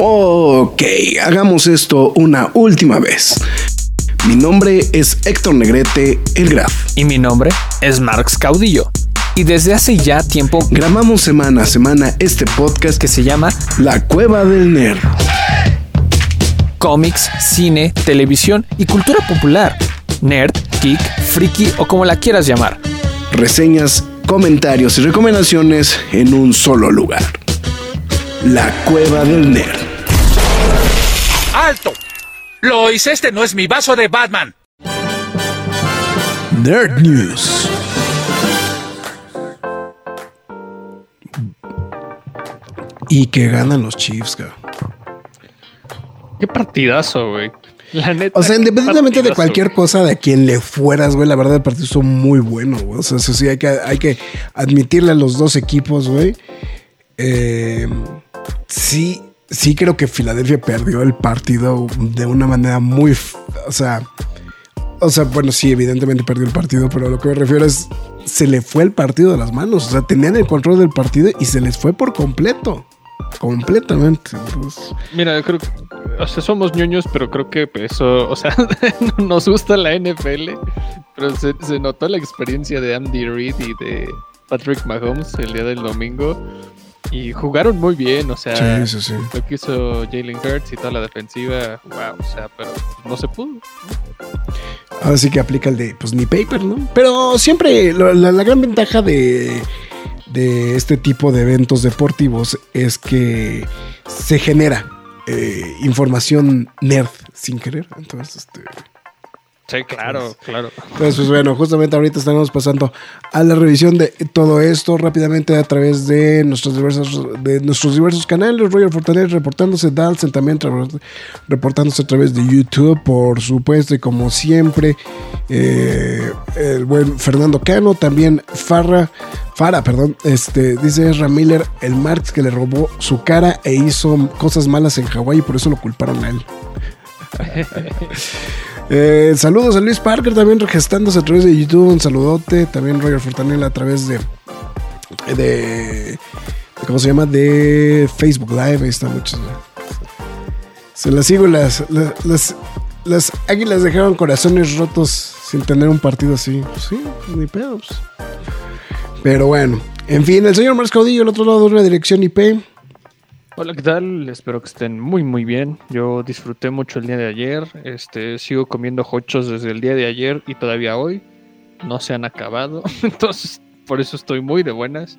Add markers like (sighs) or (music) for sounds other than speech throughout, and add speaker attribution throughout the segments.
Speaker 1: Ok, hagamos esto una última vez. Mi nombre es Héctor Negrete, el Graf.
Speaker 2: Y mi nombre es Marx Caudillo. Y desde hace ya tiempo
Speaker 1: grabamos semana a semana este podcast
Speaker 2: que se llama
Speaker 1: La Cueva del Nerd.
Speaker 2: Cómics, cine, televisión y cultura popular. Nerd, geek, friki o como la quieras llamar.
Speaker 1: Reseñas, comentarios y recomendaciones en un solo lugar. La Cueva del Nerd.
Speaker 3: ¡Alto! Lois, este no es mi vaso de Batman.
Speaker 1: Nerd News. Y que ganan los Chiefs, cabrón.
Speaker 2: Qué partidazo, güey.
Speaker 1: La neta, o sea, independientemente de cualquier cosa de quien le fueras, güey, la verdad el partido estuvo muy bueno, güey. O sea, eso sí, hay que, hay que admitirle a los dos equipos, güey. Eh, sí, sí creo que Filadelfia perdió el partido de una manera muy, o sea, o sea, bueno, sí, evidentemente perdió el partido, pero lo que me refiero es, se le fue el partido de las manos, o sea, tenían el control del partido y se les fue por completo, completamente.
Speaker 2: Mira, yo creo que, o sea, somos ñoños, pero creo que eso, o sea, (laughs) nos gusta la NFL, pero se notó la experiencia de Andy Reid y de Patrick Mahomes el día del domingo y jugaron muy bien, o sea, lo que hizo Jalen Hurts y toda la defensiva, wow, o sea, pero no se pudo.
Speaker 1: Ahora sí que aplica el de, pues ni paper, ¿no? Pero siempre la, gran ventaja de, de este tipo de eventos deportivos es que se genera eh, información nerd sin querer. Entonces, este
Speaker 2: Sí, claro, claro.
Speaker 1: Entonces, pues bueno, justamente ahorita estamos pasando a la revisión de todo esto rápidamente a través de nuestros diversos, de nuestros diversos canales. Roger Fortanet reportándose, Dalsen también reportándose a través de YouTube, por supuesto, y como siempre, eh, el buen Fernando Cano, también Farra, Fara, perdón, este, dice Ezra Miller, el Marx que le robó su cara e hizo cosas malas en Hawái y por eso lo culparon a él. (laughs) Eh, saludos a Luis Parker también regestándose a través de YouTube. Un saludote. También Roger Fortanella a través de, de. ¿Cómo se llama? De Facebook Live. Ahí está muchos. Se las sigo. Las, las, las, águilas dejaron corazones rotos sin tener un partido así. sí, ni pedos. Pues. Pero bueno. En fin, el señor Marcos Caudillo, el otro lado de una dirección IP.
Speaker 2: Hola, ¿qué tal? Espero que estén muy muy bien. Yo disfruté mucho el día de ayer. Este, sigo comiendo hochos desde el día de ayer y todavía hoy. No se han acabado. (laughs) Entonces, por eso estoy muy de buenas.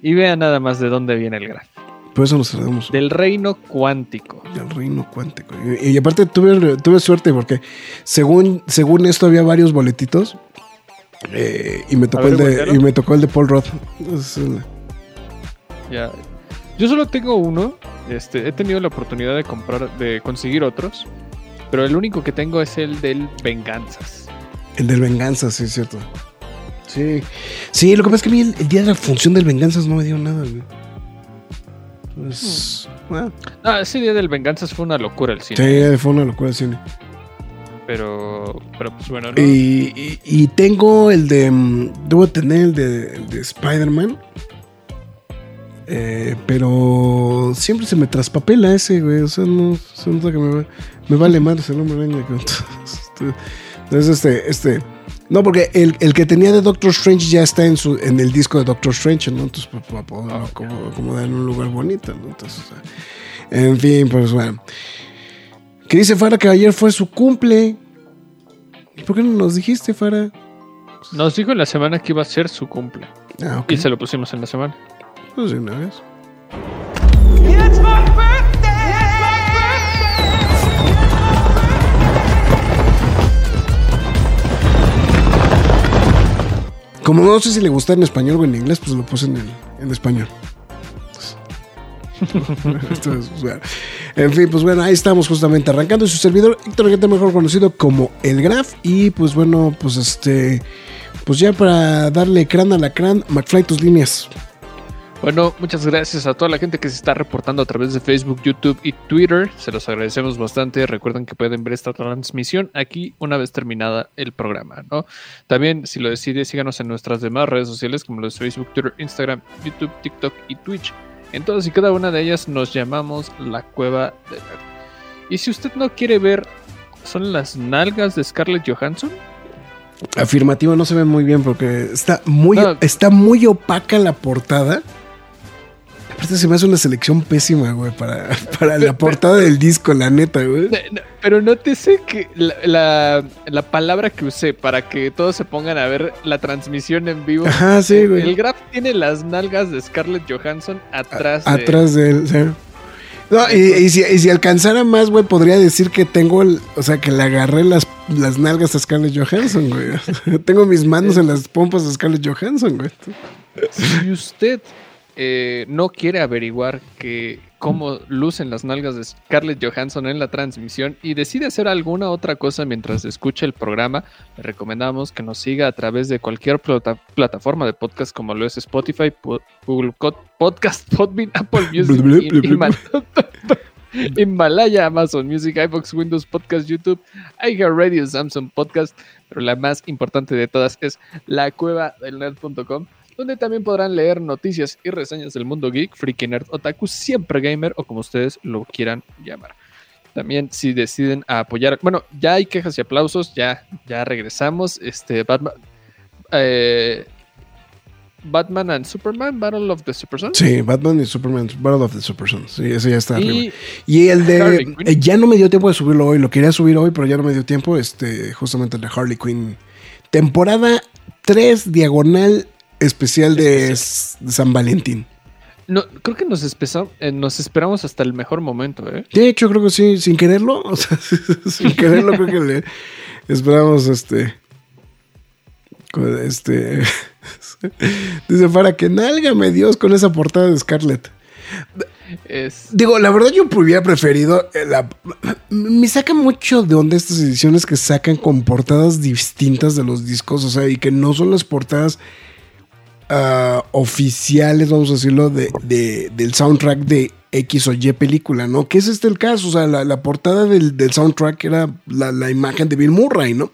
Speaker 2: Y vean nada más de dónde viene el graf.
Speaker 1: Por eso nos tratamos.
Speaker 2: Del reino cuántico.
Speaker 1: Del reino cuántico. Y, aparte tuve, tuve suerte porque según, según esto había varios boletitos. Eh, y me tocó el de, y me tocó el de Paul Roth.
Speaker 2: Ya, yo solo tengo uno. Este, he tenido la oportunidad de comprar, de conseguir otros. Pero el único que tengo es el del Venganzas.
Speaker 1: El del Venganzas, sí, es cierto. Sí. Sí, lo que pasa es que a mí el, día de la función del Venganzas no me dio nada,
Speaker 2: Pues. Hmm. Ah, ese día del Venganzas fue una locura el cine.
Speaker 1: Sí, fue una locura el cine.
Speaker 2: Pero, pero pues bueno, ¿no?
Speaker 1: Y, y, tengo el de. Mm, debo tener el de, el de Spider-Man. Eh, pero siempre se me traspapela ese, güey. O sea, no, se nota que me, me vale más ese nombre Entonces, este, este. No, porque el, el, que tenía de Doctor Strange ya está en su en el disco de Doctor Strange, ¿no? Entonces, para poderlo acomodar en un lugar bonito, ¿no? Entonces, en fin, pues bueno. Que dice Fara que ayer fue su cumple. ¿Y por qué no nos dijiste, Fara?
Speaker 2: Nos dijo en la semana que iba a ser su cumple. Ah, Y se lo pusimos en la semana.
Speaker 1: Pues una vez. Como no sé si le gusta en español o en inglés, pues lo puse en, en español. (laughs) En fin, pues bueno, ahí estamos justamente arrancando su servidor Héctor Gente mejor conocido como El Graf y pues bueno, pues este pues ya para darle crán a la crán, McFly tus líneas.
Speaker 2: Bueno, muchas gracias a toda la gente que se está reportando a través de Facebook, YouTube y Twitter. Se los agradecemos bastante. Recuerden que pueden ver esta transmisión aquí una vez terminada el programa, ¿no? También, si lo decide, síganos en nuestras demás redes sociales como los Facebook, Twitter, Instagram, YouTube, TikTok y Twitch. En todas y cada una de ellas nos llamamos la cueva de Nerd. Y si usted no quiere ver, ¿son las nalgas de Scarlett Johansson?
Speaker 1: Afirmativo no se ve muy bien porque está muy,
Speaker 2: No.
Speaker 1: está muy opaca la portada. Aparte se me hace una selección pésima, güey, para, (laughs) para la portada del disco, la neta, güey.
Speaker 2: Pero nótese que la, la- la palabra que usé para que todos se pongan a ver la transmisión en vivo.
Speaker 1: Ajá, sí, güey.
Speaker 2: El graph tiene las nalgas de Scarlett Johansson atrás. de-
Speaker 1: Atrás de él, sí. No, y, y si, y si alcanzara más, güey, podría decir que tengo el. O sea, que le agarré las, las nalgas a Scarlett Johansson, güey. (laughs) tengo mis manos en las pompas de Scarlett Johansson, güey.
Speaker 2: Si usted eh, no quiere averiguar que cómo lucen las nalgas de Scarlett Johansson en la transmisión y decide hacer alguna otra cosa mientras escucha el programa, le recomendamos que nos siga a través de cualquier plata- plataforma de podcast como lo es Spotify, Po- Google Podcast, Podbean, Apple (laughs) Music, (laughs) Himalaya, Amazon Music, iVoox, Windows Podcast, YouTube, iHeartRadio, Samsung Podcast, pero la más importante de todas es la cueva del nerd.com donde también podrán leer noticias y reseñas del mundo geek, freaky nerd, otaku, siempre gamer o como ustedes lo quieran llamar. También si deciden apoyar, bueno, ya hay quejas y aplausos, ya, ya regresamos. Este Batman, eh, Batman and Superman, Battle of the Super Sons.
Speaker 1: Sí, Batman y Superman, Battle of the Super Sons. Sí, ese ya está arriba.
Speaker 2: y
Speaker 1: Y el de. Eh, ya no me dio tiempo de subirlo hoy. Lo quería subir hoy, pero ya no me dio tiempo. Este, justamente el de Harley Quinn. Temporada 3, diagonal especial de, San Valentín.
Speaker 2: no, creo que nos, espesa- eh, nos esperamos hasta el mejor momento, ¿eh?
Speaker 1: De hecho, creo que sí, sin quererlo. (laughs) O sea, sin quererlo, creo que le esperamos este. Este. (laughs) Dice para que nálgame Dios con esa portada de Scarlett.
Speaker 2: Es,
Speaker 1: Digo, la verdad yo hubiera preferido eh, la- me saca mucho de onda estas ediciones que sacan con portadas distintas de los discos, o sea, y que no son las portadas ah, oficiales, vamos a decirlo, de, de- del soundtrack de X o Y película, ¿no? Que es este el caso, o sea, la, la portada del, del soundtrack era la, la imagen de Bill Murray, ¿no?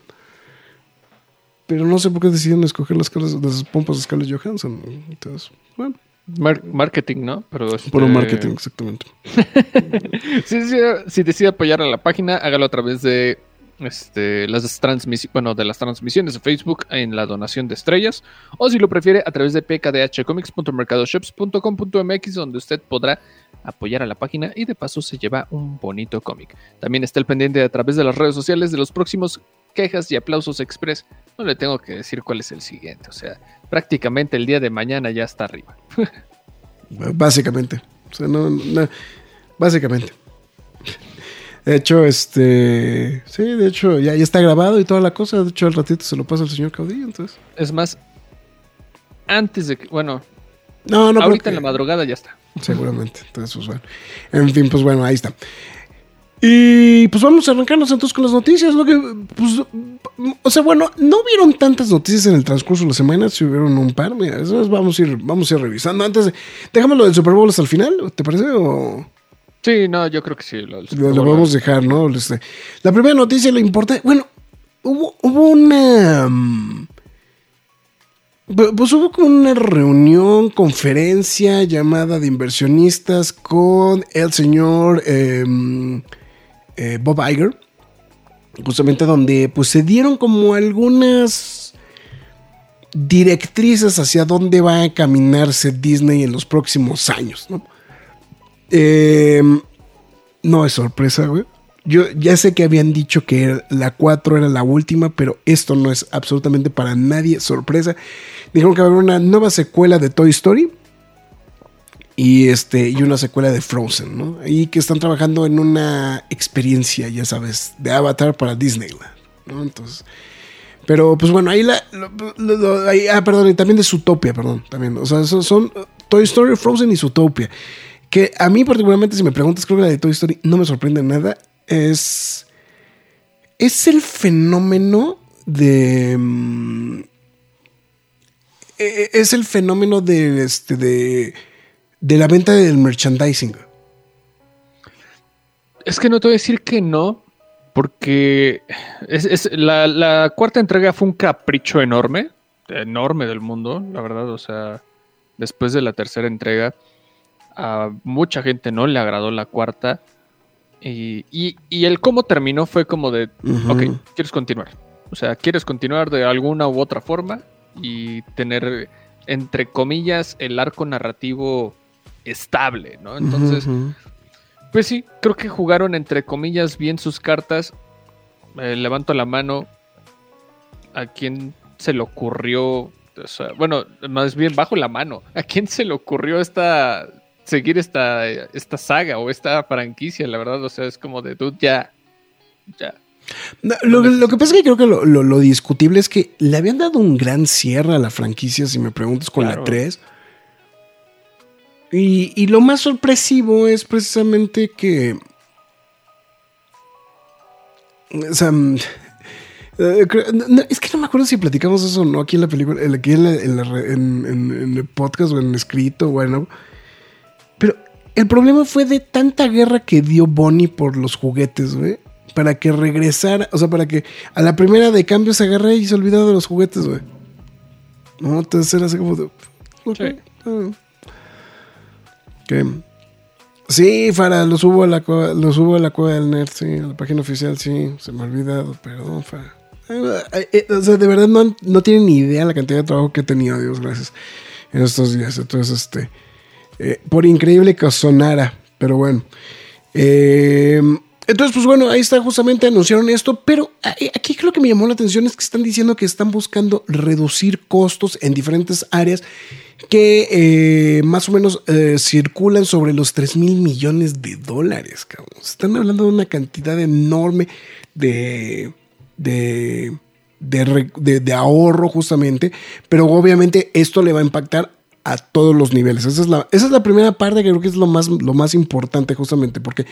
Speaker 1: Pero no sé por qué decidieron escoger las, caras, las pompas de Scarlett Johansson. Entonces, bueno,
Speaker 2: mar- marketing, ¿no? Pero este,
Speaker 1: puro marketing, exactamente. (laughs)
Speaker 2: Si decide apoyar a la página, hágalo a través de este, las transmisiones, bueno, de las transmisiones de Facebook en la donación de estrellas, o si lo prefiere, a través de pkdhcomics.mercadoshops.com.mx, donde usted podrá apoyar a la página y de paso se lleva un bonito cómic. También está el pendiente a través de las redes sociales de los próximos quejas y aplausos express. No le tengo que decir cuál es el siguiente, o sea, prácticamente el día de mañana ya está arriba. (laughs)
Speaker 1: Básicamente. O sea, no, no- básicamente. De hecho, este. Sí, de hecho, ya, ya está grabado y toda la cosa. De hecho, al ratito se lo pasa al señor Caudillo, entonces.
Speaker 2: Es más, antes de que, bueno,
Speaker 1: No, no,
Speaker 2: ahorita
Speaker 1: que-
Speaker 2: en la madrugada ya está.
Speaker 1: Seguramente. Entonces, pues bueno. En fin, pues bueno, ahí está. Y pues vamos a arrancarnos entonces con las noticias. Lo que, pues, o sea, bueno, no hubieron tantas noticias en el transcurso de la semana, si hubieron un par. Mira, eso vamos a ir, vamos a ir revisando. Antes, de, déjame lo del Super Bowl hasta el final, ¿te parece? O.
Speaker 2: Sí, no, yo creo que sí. Lo,
Speaker 1: Lo, lo podemos dejar, ¿no? Este, la primera noticia, la importante. Bueno, hubo, hubo una. mm, pu- Pues hubo como una reunión, conferencia llamada de inversionistas con el señor em, eh, Bob Iger. Justamente donde pues se dieron como algunas directrices hacia dónde va a caminarse Disney en los próximos años, ¿no? Eh, no es sorpresa, güey. Yo ya sé que habían dicho que la 4 era la última, pero esto no es absolutamente para nadie sorpresa. Dijeron que va a haber una nueva secuela de Toy Story y, este, y una secuela de Frozen, ¿no? Y que están trabajando en una experiencia, ya sabes, de Avatar para Disneyland, ¿no? Entonces, pero pues bueno, ahí la. lo- ah, perdón, y también de Zootopia, perdón, también. O sea, son, son Toy Story, Frozen y Zootopia. Que a mí, particularmente, si me preguntas, creo que la de Toy Story no me sorprende nada. Es. Es el fenómeno de. mm, e- Es el fenómeno de. Este, de. De la venta del merchandising.
Speaker 2: Es que no te voy a decir que no, porque es, la cuarta entrega fue un capricho enorme, enorme del mundo, la verdad. O sea, después de la tercera entrega, A mucha gente no le agradó la cuarta. Y, y- y el cómo terminó fue como de, ok, quieres continuar. O sea, quieres continuar de alguna u otra forma y tener, entre comillas, el arco narrativo estable, ¿no? Entonces, pues sí, creo que jugaron entre comillas bien sus cartas. Eh, levanto la mano. ¿A quién se le ocurrió? O sea, bueno, más bien bajo la mano. ¿A quién se le ocurrió esta seguir esta, esta saga o esta franquicia? La verdad, o sea, es como de dude, ya. Ya.
Speaker 1: No, Lo, lo que pasa es que creo que lo, lo- lo discutible es que le habían dado un gran cierre a la franquicia, si me preguntas, con
Speaker 2: Claro.
Speaker 1: la 3. Y, y lo más sorpresivo es precisamente que. O sea. mm, eh, es que no me acuerdo si platicamos eso o no aquí en la película, aquí en, la- en la re- en- en- en el podcast o en escrito, bueno. Pero el problema fue de tanta guerra que dio Bonnie por los juguetes, güey. Para que regresara, o sea, para que a la primera de cambio se agarre y se olvidara de los juguetes, güey. No, entonces era así como de. ok,
Speaker 2: Sí.
Speaker 1: ah. Ok. Sí, Fara, lo subo a la cueva, lo subo a la cueva del nerd, sí, a la página oficial, sí, se me ha olvidado, perdón, Fara. Eh, o sea, de verdad no, no tienen ni idea la cantidad de trabajo que he tenido, Dios gracias, en estos días. Entonces, este, eh, por increíble que sonara, pero bueno. Eh, entonces, pues bueno, ahí está, justamente anunciaron esto, pero eh, aquí lo que me llamó la atención es que están diciendo que están buscando reducir costos en diferentes áreas que más o menos circulan sobre los 3 mil millones de dólares. Están hablando de una cantidad enorme de, de- de ahorro justamente, pero obviamente esto le va a impactar a todos los niveles. Esa es la, esa es la primera parte que creo que es lo más, lo más importante justamente porque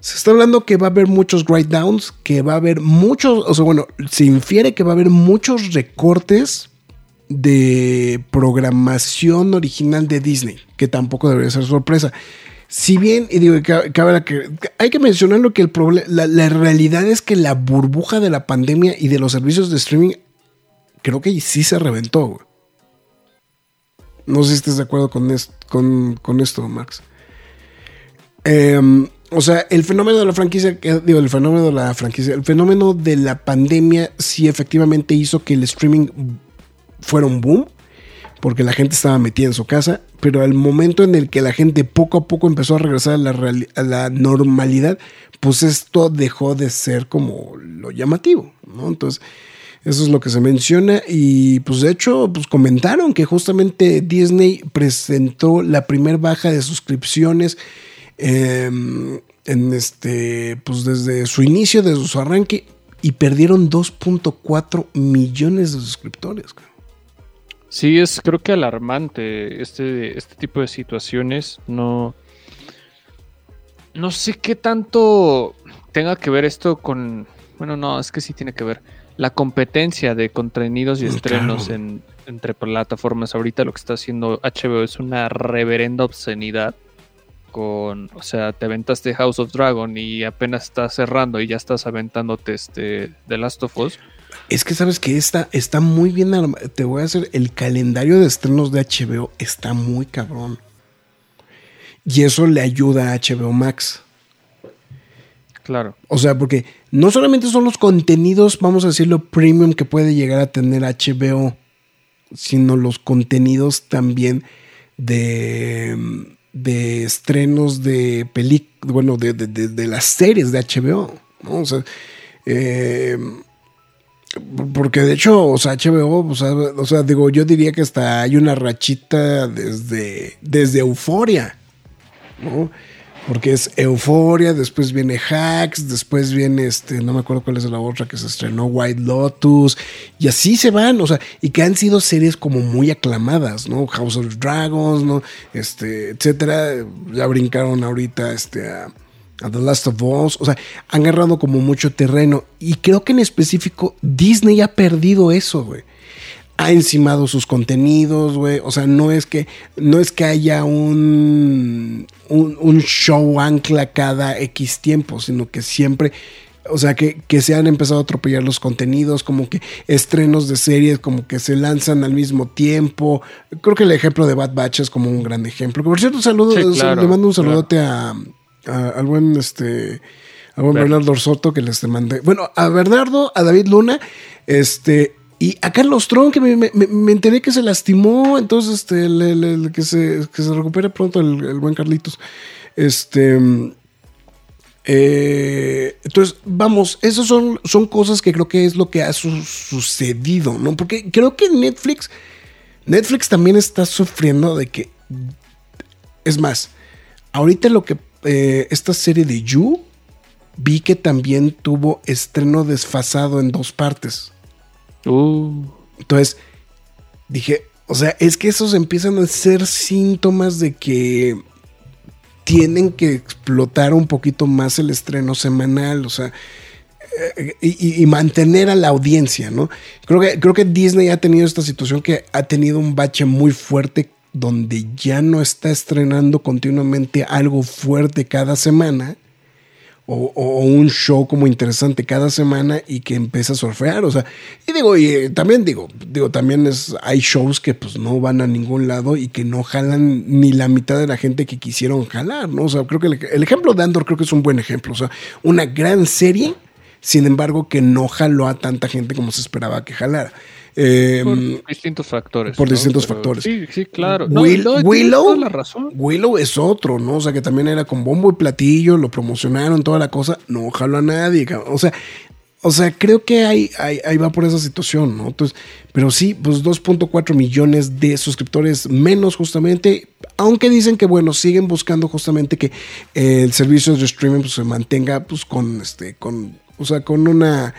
Speaker 1: se está hablando que va a haber muchos write downs, que va a haber muchos, o sea, bueno, se infiere que va a haber muchos recortes de programación original de Disney, que tampoco debería ser sorpresa. Si bien, y digo, ca- cabe que, hay que mencionar lo que el problema, la, la realidad es que la burbuja de la pandemia y de los servicios de streaming, creo que sí se reventó. No sé si estás de acuerdo con, con, con esto, Max. Em, o sea, el fenómeno de la franquicia, eh, digo, el fenómeno de la franquicia, el fenómeno de la pandemia sí efectivamente hizo que el streaming fuera un boom, porque la gente estaba metida en su casa, pero al momento en el que la gente poco a poco empezó a regresar a la, a la normalidad, pues esto dejó de ser como lo llamativo, ¿no? Entonces, eso es lo que se menciona y pues de hecho, pues comentaron que justamente Disney presentó la primer baja de suscripciones eh, en este, pues desde su inicio, desde su arranque y perdieron 2.4 millones de suscriptores.
Speaker 2: Sí, es creo que alarmante este, este tipo de situaciones. No, no sé qué tanto tenga que ver esto con. Bueno, no, es que sí tiene que ver. La competencia de contenidos y estrenos
Speaker 1: claro.
Speaker 2: en, entre plataformas. Ahorita lo que está haciendo HBO es una reverenda obscenidad. Con, o sea, te aventaste House of Dragon y apenas estás cerrando y ya estás aventándote este The Last of Us.
Speaker 1: Es que sabes que está, está muy bien. Te voy a hacer el calendario de estrenos de HBO está muy cabrón. Y eso le ayuda a HBO Max.
Speaker 2: Claro.
Speaker 1: O sea, porque no solamente son los contenidos, vamos a decirlo, premium que puede llegar a tener HBO, sino los contenidos también de, de estrenos de películas, bueno, de, de- de- las series de HBO, ¿no? O sea, eh, porque de hecho, o sea, HBO, o sea, o sea, digo, yo diría que hasta hay una rachita desde, desde Euforia, ¿no? Porque es Euforia, después viene Hacks, después viene este, no me acuerdo cuál es la otra que se estrenó, White Lotus, y así se van, o sea, y que han sido series como muy aclamadas, ¿no? House of Dragons, ¿no? Este, etcétera. Ya brincaron ahorita este, a, a The Last of Us, o sea, han agarrado como mucho terreno, y creo que en específico Disney ha perdido eso, güey ha encimado sus contenidos, güey. O sea, no es que, no es que haya un, un, un show ancla cada X tiempo, sino que siempre, o sea, que, que, se han empezado a atropellar los contenidos, como que estrenos de series, como que se lanzan al mismo tiempo. Creo que el ejemplo de Bad Batch es como un gran ejemplo. Por cierto, saludo, le mando un saludote a, al buen este. A buen Bernardo Soto que les mandé. Bueno, a Bernardo, a David Luna, este, y a Carlos Tron, que me, enteré que se lastimó, entonces este, que, se, recupere pronto el, el buen Carlitos. Este. Eh, entonces, vamos, esas son, son cosas que creo que es lo que ha sucedido, ¿no? Porque creo que Netflix, Netflix también está sufriendo de que, es más, ahorita lo que, eh, esta serie de You, vi que también tuvo estreno desfasado en dos partes.
Speaker 2: Uh.
Speaker 1: Entonces, dije, o sea, es que esos empiezan a ser síntomas de que tienen que explotar un poquito más el estreno semanal, o sea, eh, y, mantener a la audiencia, ¿no? Creo que, creo que Disney ha tenido esta situación que ha tenido un bache muy fuerte donde ya no está estrenando continuamente algo fuerte cada semana o, un show como interesante cada semana y que empieza a surfear. O sea, y digo, y eh, también digo, digo, también es, hay shows que pues no van a ningún lado y que no jalan ni la mitad de la gente que quisieron jalar, ¿no? O sea, creo que el, ejemplo de Andor creo que es un buen ejemplo. O sea, una gran serie, sin embargo, que no jaló a tanta gente como se esperaba que jalara.
Speaker 2: Eh, por distintos factores.
Speaker 1: Por distintos factores.
Speaker 2: Sí, sí, claro.
Speaker 1: Willow, la razón. Willow es otro, ¿no? O sea, que también era con bombo y platillo, lo promocionaron, toda la cosa. No jaló a nadie. O sea, o sea, creo que ahí, ahí, va por esa situación, ¿no? Entonces, pero sí, pues 2.4 millones de suscriptores menos justamente, aunque dicen que, bueno, siguen buscando justamente que el servicio de streaming pues, se mantenga pues con, este, con, o sea, con una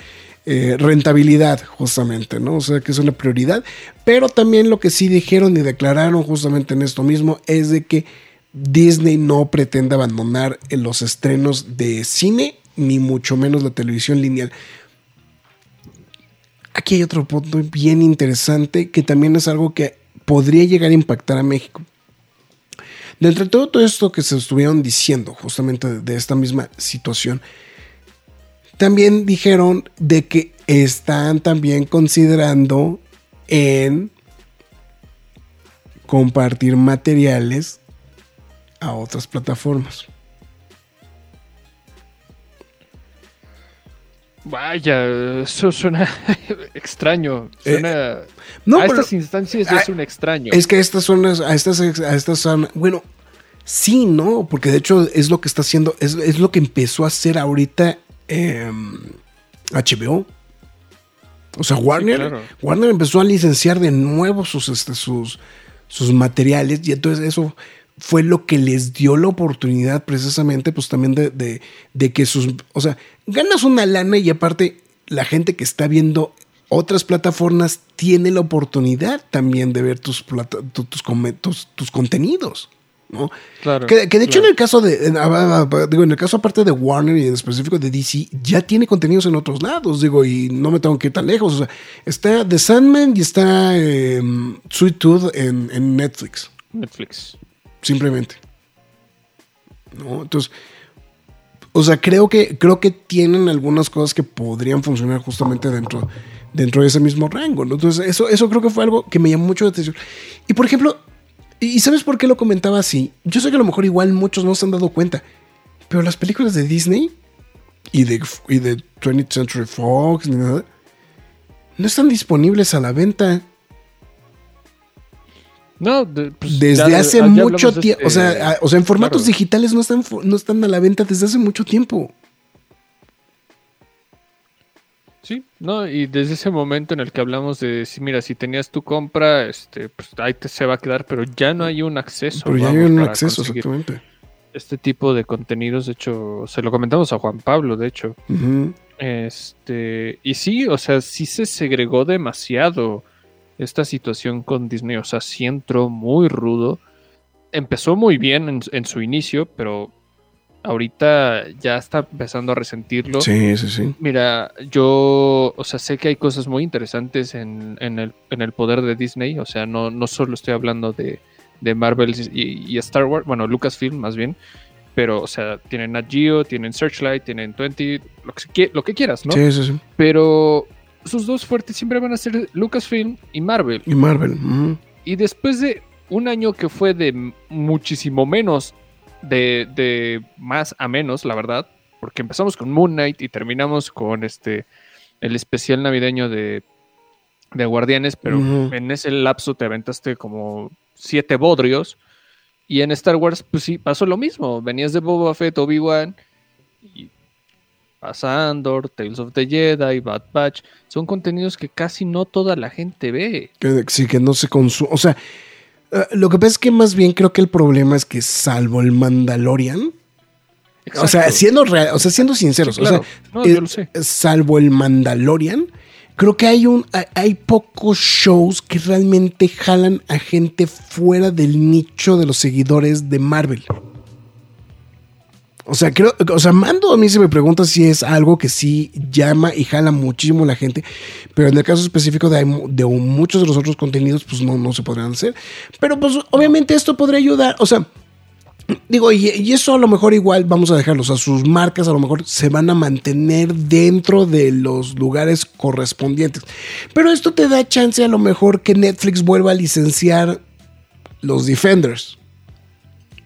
Speaker 1: eh, rentabilidad, justamente, ¿no? O sea, que es una prioridad. Pero también lo que sí dijeron y declararon justamente en esto mismo es de que Disney no pretende abandonar los estrenos de cine, ni mucho menos la televisión lineal. Aquí hay otro punto bien interesante que también es algo que podría llegar a impactar a México. De entre todo, todo esto que se estuvieron diciendo justamente de esta misma situación, también dijeron de que están también considerando en compartir materiales a otras plataformas.
Speaker 2: Vaya, eso suena (laughs) extraño. Suena, eh, no, a estas instancias es un extraño.
Speaker 1: Es que estas son a estas, a estas son, bueno, sí, no, porque de hecho es lo que está haciendo, es, es lo que empezó a hacer ahorita HBO. Em, o sea, Warner, Warner empezó a licenciar de nuevo sus, este, sus, sus materiales y entonces eso fue lo que les dio la oportunidad precisamente pues también de, de, que sus, o sea, ganas una lana y aparte la gente que está viendo otras plataformas tiene la oportunidad también de ver tus, tus, tus contenidos. ¿No?
Speaker 2: Claro.
Speaker 1: Que, de hecho en el caso de, digo, en el caso aparte de Warner y en específico de DC, ya tiene contenidos en otros lados, digo, y no me tengo que ir tan lejos. O sea, está The Sandman y está eh, Sweet Tooth en, Netflix.
Speaker 2: Netflix.
Speaker 1: Simplemente. ¿No? Entonces, o sea, creo que, creo que tienen algunas cosas que podrían funcionar justamente dentro, dentro de ese mismo rango. Entonces, eso, eso creo que fue algo que me llamó mucho la atención. Y por ejemplo, ¿Y sabes por qué lo comentaba así? Yo sé que a lo mejor igual muchos no se han dado cuenta, pero las películas de Disney y de, y de 20th Century Fox ni nada, no están disponibles a la venta.
Speaker 2: No, pues
Speaker 1: desde hace mucho tiempo. O, sea, o sea, en formatos digitales no están, no están a la venta desde hace mucho tiempo.
Speaker 2: Sí, no, y desde ese momento en el que hablamos de si mira, si tenías tu compra, este, pues ahí te se va a quedar, pero ya no hay un acceso.
Speaker 1: Pero ya hay un acceso, exactamente.
Speaker 2: Este tipo de contenidos, de hecho, se lo comentamos a Juan Pablo, de hecho. Este, y sí, o sea, sí se segregó demasiado esta situación con Disney, o sea, sí entró muy rudo. Empezó muy bien en su inicio, pero ahorita ya está empezando a resentirlo.
Speaker 1: Sí, sí, sí.
Speaker 2: Mira, yo, o sea, sé que hay cosas muy interesantes en, el, en el, poder de Disney, o sea, no, no solo estoy hablando de, de Marvel y, Star Wars, bueno, Lucasfilm más bien, pero, o sea, tienen Nat Geo, tienen Searchlight, tienen 20, lo que, lo que quieras, ¿no?
Speaker 1: Sí, sí, sí.
Speaker 2: Pero sus dos fuertes siempre van a ser Lucasfilm y Marvel.
Speaker 1: Y Marvel.
Speaker 2: Y después de un año que fue de muchísimo menos, de, de más a menos, la verdad, porque empezamos con Moon Knight y terminamos con este el especial navideño de, de Guardianes, pero en ese lapso te aventaste como siete bodrios. Y en Star Wars, pues sí, pasó lo mismo. Venías de Boba Fett, Obi-Wan, y pasa Andor, Tales of the Jedi, Bad Batch. Son contenidos que casi no toda la gente ve.
Speaker 1: Que, sí, que no se consume. O sea, eh, lo que pasa es que más bien creo que el problema es que salvo el Mandalorian, o sea, siendo real, o sea, siendo sinceros,
Speaker 2: Sí, claro.
Speaker 1: o sea,
Speaker 2: No,
Speaker 1: eh,
Speaker 2: yo lo sé.
Speaker 1: salvo el Mandalorian, creo que hay un hay pocos shows que realmente jalan a gente fuera del nicho de los seguidores de Marvel. O sea, creo, o sea, Mando a mí se me pregunta si es algo que sí llama y jala muchísimo a la gente, pero en el caso específico de, muchos de los otros contenidos, pues no, no se podrían hacer. Pero pues obviamente esto podría ayudar, o sea, Digo, y, eso a lo mejor igual vamos a dejarlo. O sea, sus marcas a lo mejor se van a mantener dentro de los lugares correspondientes. Pero esto te da chance a lo mejor que Netflix vuelva a licenciar los Defenders.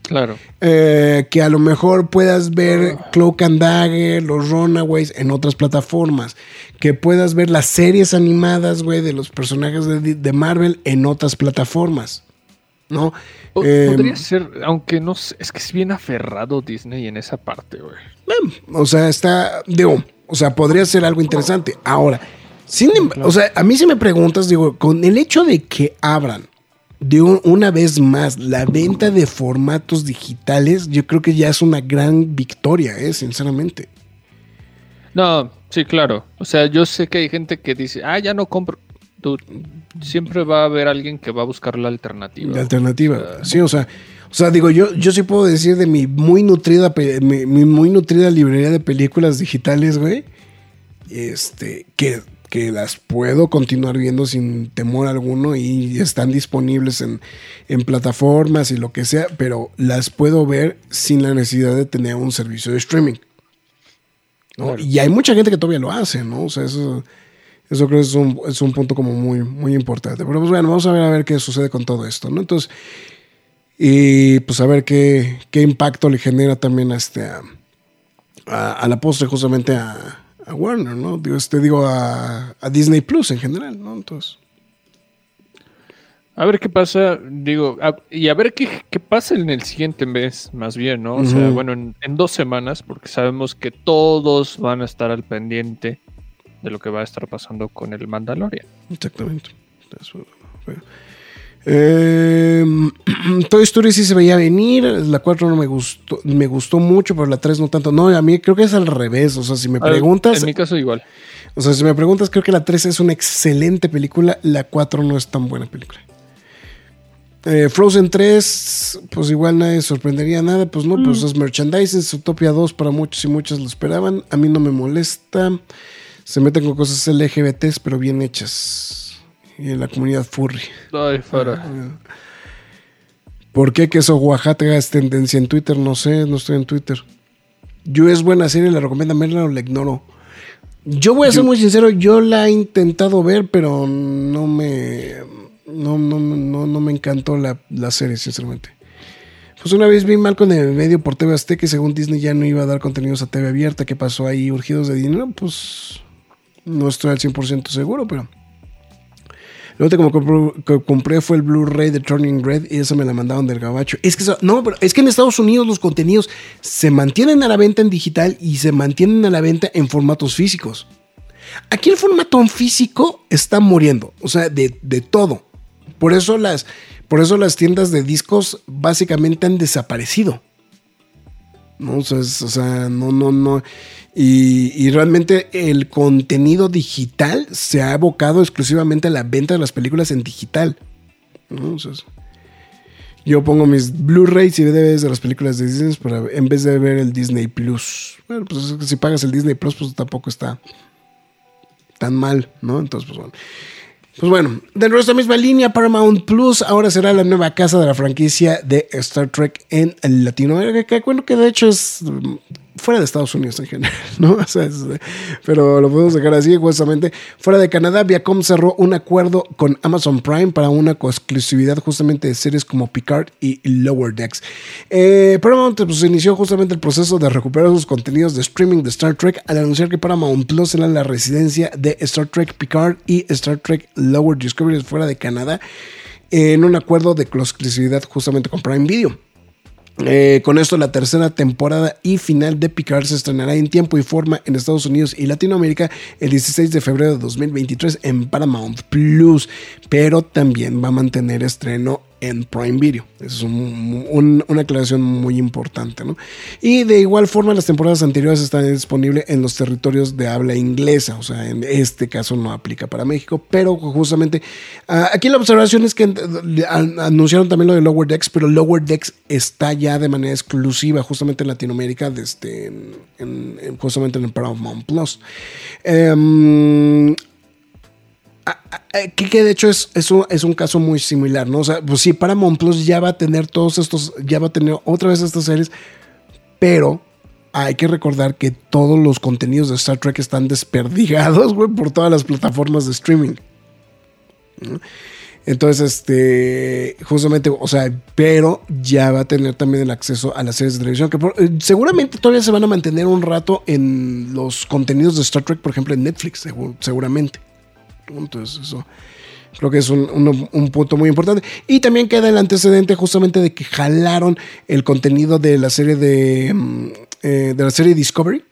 Speaker 2: Claro.
Speaker 1: Eh, que a lo mejor puedas ver Cloak and Dagger, los Runaways en otras plataformas. Que puedas ver las series animadas, güey, de los personajes de, de Marvel en otras plataformas. ¿No? Eh,
Speaker 2: Podría ser, aunque no sé, es que es bien aferrado Disney en esa parte, güey.
Speaker 1: O sea, está, digo, o sea, podría ser algo interesante. Ahora, sin em- o sea, a mí si me preguntas, digo, con el hecho de que abran de un- una vez más la venta de formatos digitales, yo creo que ya es una gran victoria, eh, sinceramente.
Speaker 2: No, sí, claro. O sea, yo sé que hay gente que dice, ah, ya no compro. Siempre va a haber alguien que va a buscar la alternativa.
Speaker 1: La alternativa. Sí, o sea, o sea, digo, yo, yo sí puedo decir de mi muy nutrida, mi, mi muy nutrida librería de películas digitales, güey. Este, que, que las puedo continuar viendo sin temor alguno y están disponibles en, en plataformas y lo que sea, pero las puedo ver sin la necesidad de tener un servicio de streaming. ¿no?
Speaker 2: Claro.
Speaker 1: Y hay mucha gente que todavía lo hace, ¿no? O sea, eso, eso creo que es un, es un punto como muy, muy importante. Pero pues bueno, vamos a ver a ver qué sucede con todo esto, ¿no? Entonces, y pues a ver qué, qué impacto le genera también a este a, a- a la postre justamente a, a Warner, ¿no? Digo, este, digo a, a Disney Plus en general, ¿no? Entonces,
Speaker 2: A ver qué pasa, digo, a- y a ver qué, qué pasa en el siguiente mes, más bien, ¿no? O sea, bueno, en, en dos semanas, porque sabemos que todos van a estar al pendiente de lo que va a estar pasando con el Mandalorian.
Speaker 1: exactamente. Entonces, bueno. Eh, (clears throat) Toy Story sí se veía venir, la 4 no me gustó, me gustó mucho, pero la 3 no tanto. No, a mí creo que es al revés, o sea, si me preguntas,
Speaker 2: En mi caso, igual.
Speaker 1: o sea, si me preguntas, creo que la 3 es una excelente película, la 4 no es tan buena película. Eh, Frozen 3, pues igual nadie sorprendería nada, pues no, pues es merchandising, Utopia 2 para muchos y muchas lo esperaban, a mí no me molesta, se meten con cosas LGBTs pero bien hechas, y en la comunidad furry.
Speaker 2: Ay, fuera.
Speaker 1: ¿Por qué queso Oaxaca es tendencia en Twitter? No sé, no estoy en Twitter. Yo es buena serie, la recomienda Merla o la ignoro. Yo voy a ser muy sincero, yo la he intentado ver, pero no me. No, no, no, no me encantó la, la serie, sinceramente. Pues una vez vi Malcolm en el medio por TV Azteca y según Disney ya no iba a dar contenidos a TV abierta. ¿Qué pasó ahí? ¿Urgidos de dinero? Pues no estoy al 100% seguro, pero... Lo último que compré, fue el Blu-ray de Turning Red y eso me la mandaron del gabacho. Es que, no, pero es que en Estados Unidos los contenidos se mantienen a la venta en digital y se mantienen a la venta en formatos físicos. Aquí el formato físico está muriendo, o sea, de, de todo. Por eso, las, por eso las tiendas de discos básicamente han desaparecido. ¿No? O sea, no, no, no. Y, y realmente el contenido digital se ha abocado exclusivamente a la venta de las películas en digital. ¿no? O sea, yo pongo mis Blu-rays y DVDs de las películas de Disney para, en vez de ver el Disney Plus. Bueno, pues si pagas el Disney Plus, pues tampoco está tan mal, ¿no? Entonces, pues bueno. Pues bueno, dentro de esta misma línea, Paramount Plus ahora será la nueva casa de la franquicia de Star Trek en Latinoamérica. Bueno, que de hecho es fuera de Estados Unidos en general, (laughs) ¿no? O sea, es- pero lo podemos dejar así, justamente. Fuera de Canadá, Viacom cerró un acuerdo con Amazon Prime para una exclusividad justamente de series como Picard y Lower Decks. Eh, Paramount pues, inició justamente el proceso de recuperar sus contenidos de streaming de Star Trek al anunciar que Paramount Plus será la residencia de Star Trek Picard y Star Trek Lower Discovery fuera de Canadá en un acuerdo de exclusividad justamente con Prime Video. Eh, con esto, la tercera temporada y final de Picard se estrenará en tiempo y forma en Estados Unidos y Latinoamérica el 16 de febrero de 2023 en Paramount Plus, pero también va a mantener estreno en Prime Video. Es un- un- una aclaración muy importante. Y de igual forma, las temporadas anteriores están disponibles en los territorios de habla inglesa, o sea, en este caso no aplica para México, pero justamente ah, aquí la observación es que an- anunciaron también lo de Lower Decks, pero Lower Decks está ya de manera exclusiva justamente en Latinoamérica, desde en, en- en- justamente en el Paramount Plus. Em, que, que de hecho es, es, un, caso muy similar, ¿no? O sea, pues sí, Paramount Plus ya va a tener todos estos, ya va a tener otra vez estas series, pero hay que recordar que todos los contenidos de Star Trek están desperdigados, güey, por todas las plataformas de streaming. Entonces, este, justamente, o sea, pero ya va a tener también el acceso a las series de televisión, que eh, seguramente todavía se van a mantener un rato en los contenidos de Star Trek, por ejemplo, en Netflix, segu- seguramente. Entonces, eso creo que es un, un- un punto muy importante. Y también queda el antecedente justamente de que jalaron el contenido de la serie de, mm, eh, de la serie Discovery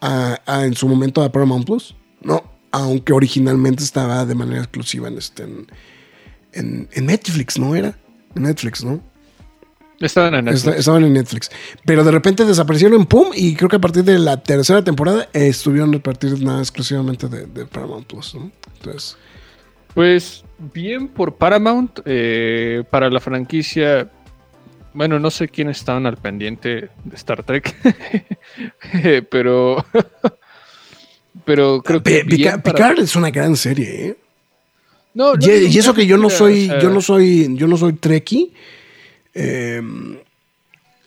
Speaker 1: a- en su momento a Paramount Plus, ¿no? Aunque originalmente estaba de manera exclusiva en, este, en, en- en Netflix, ¿no? Era en Netflix, ¿no?
Speaker 2: Estaban en Netflix.
Speaker 1: Esta- estaban en Netflix. Pero de repente desaparecieron, ¡pum! Y creo que a partir de la tercera temporada eh, estuvieron a partir nada exclusivamente de, de Paramount Plus, ¿no? Entonces,
Speaker 2: Pues bien por Paramount, eh, para la franquicia, bueno, no sé quiénes estaban al pendiente de Star Trek, (laughs) pero (laughs) pero creo que para-
Speaker 1: Picard es una gran serie, ¿eh?
Speaker 2: No, no
Speaker 1: Y, eso que yo no soy, yo no soy, yo no soy Trekkie. Eh,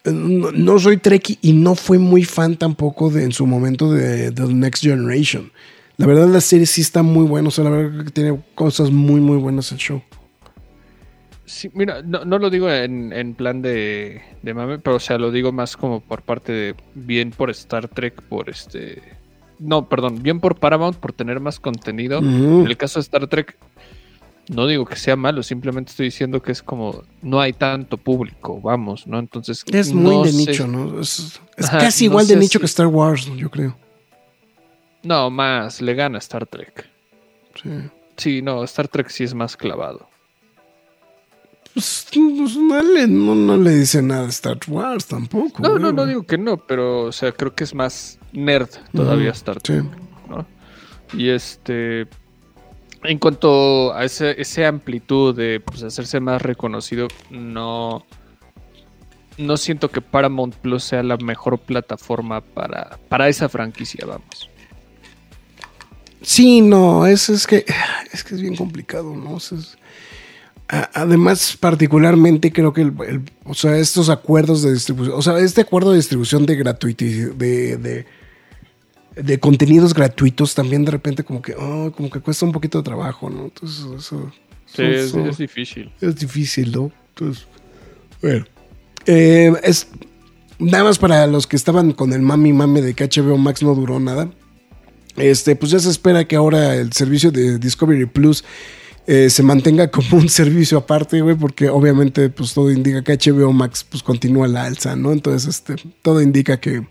Speaker 1: no, no soy Trekkie y no fui muy fan tampoco de en su momento de, The Next Generation. La verdad la serie sí está muy buena, o sea, la verdad que tiene cosas muy muy buenas el show.
Speaker 2: Sí, mira, no, no lo digo en, en plan de, de mame, pero o sea, lo digo más como por parte de bien por Star Trek, por este... No, perdón, bien por Paramount por tener más contenido. En el caso de Star Trek, no digo que sea malo, simplemente estoy diciendo que es como no hay tanto público, vamos, ¿no? Entonces...
Speaker 1: Es muy
Speaker 2: no
Speaker 1: de
Speaker 2: sé-
Speaker 1: nicho, ¿no? Es, es
Speaker 2: Ajá,
Speaker 1: casi
Speaker 2: no
Speaker 1: igual de nicho
Speaker 2: si-
Speaker 1: que Star Wars, yo creo.
Speaker 2: No, más, le gana Star Trek.
Speaker 1: Sí.
Speaker 2: Sí, no, Star Trek sí es más clavado.
Speaker 1: Pues, pues, no, le, no, no le dice nada a Star Wars tampoco.
Speaker 2: No, no,
Speaker 1: güey.
Speaker 2: no digo que no, pero o sea, creo que es más nerd todavía Star
Speaker 1: sí.
Speaker 2: Trek. ¿no? Y este, en cuanto a ese, ese amplitud de pues, hacerse más reconocido, no, no siento que Paramount Plus sea la mejor plataforma para, para esa franquicia, vamos.
Speaker 1: Sí, no, es, es que es que es bien complicado, ¿no? Además, particularmente creo que el, o sea, estos acuerdos de distribución, o sea, este acuerdo de distribución de gratuidad, de, de contenidos gratuitos también de repente como que, oh, como que cuesta un poquito de trabajo, ¿no? Entonces, eso,
Speaker 2: Sí,
Speaker 1: eso-
Speaker 2: es,
Speaker 1: eso-
Speaker 2: es difícil.
Speaker 1: es difícil, ¿no? Entonces, bueno. Eh, es nada más para los que estaban con el mami mame de que HBO Max no duró nada. Este, pues ya se espera que ahora el servicio de Discovery Plus eh, se mantenga (laughs) como un servicio aparte, güey, porque obviamente pues todo indica que HBO Max pues continúa la alza, ¿no? Entonces, este, todo indica que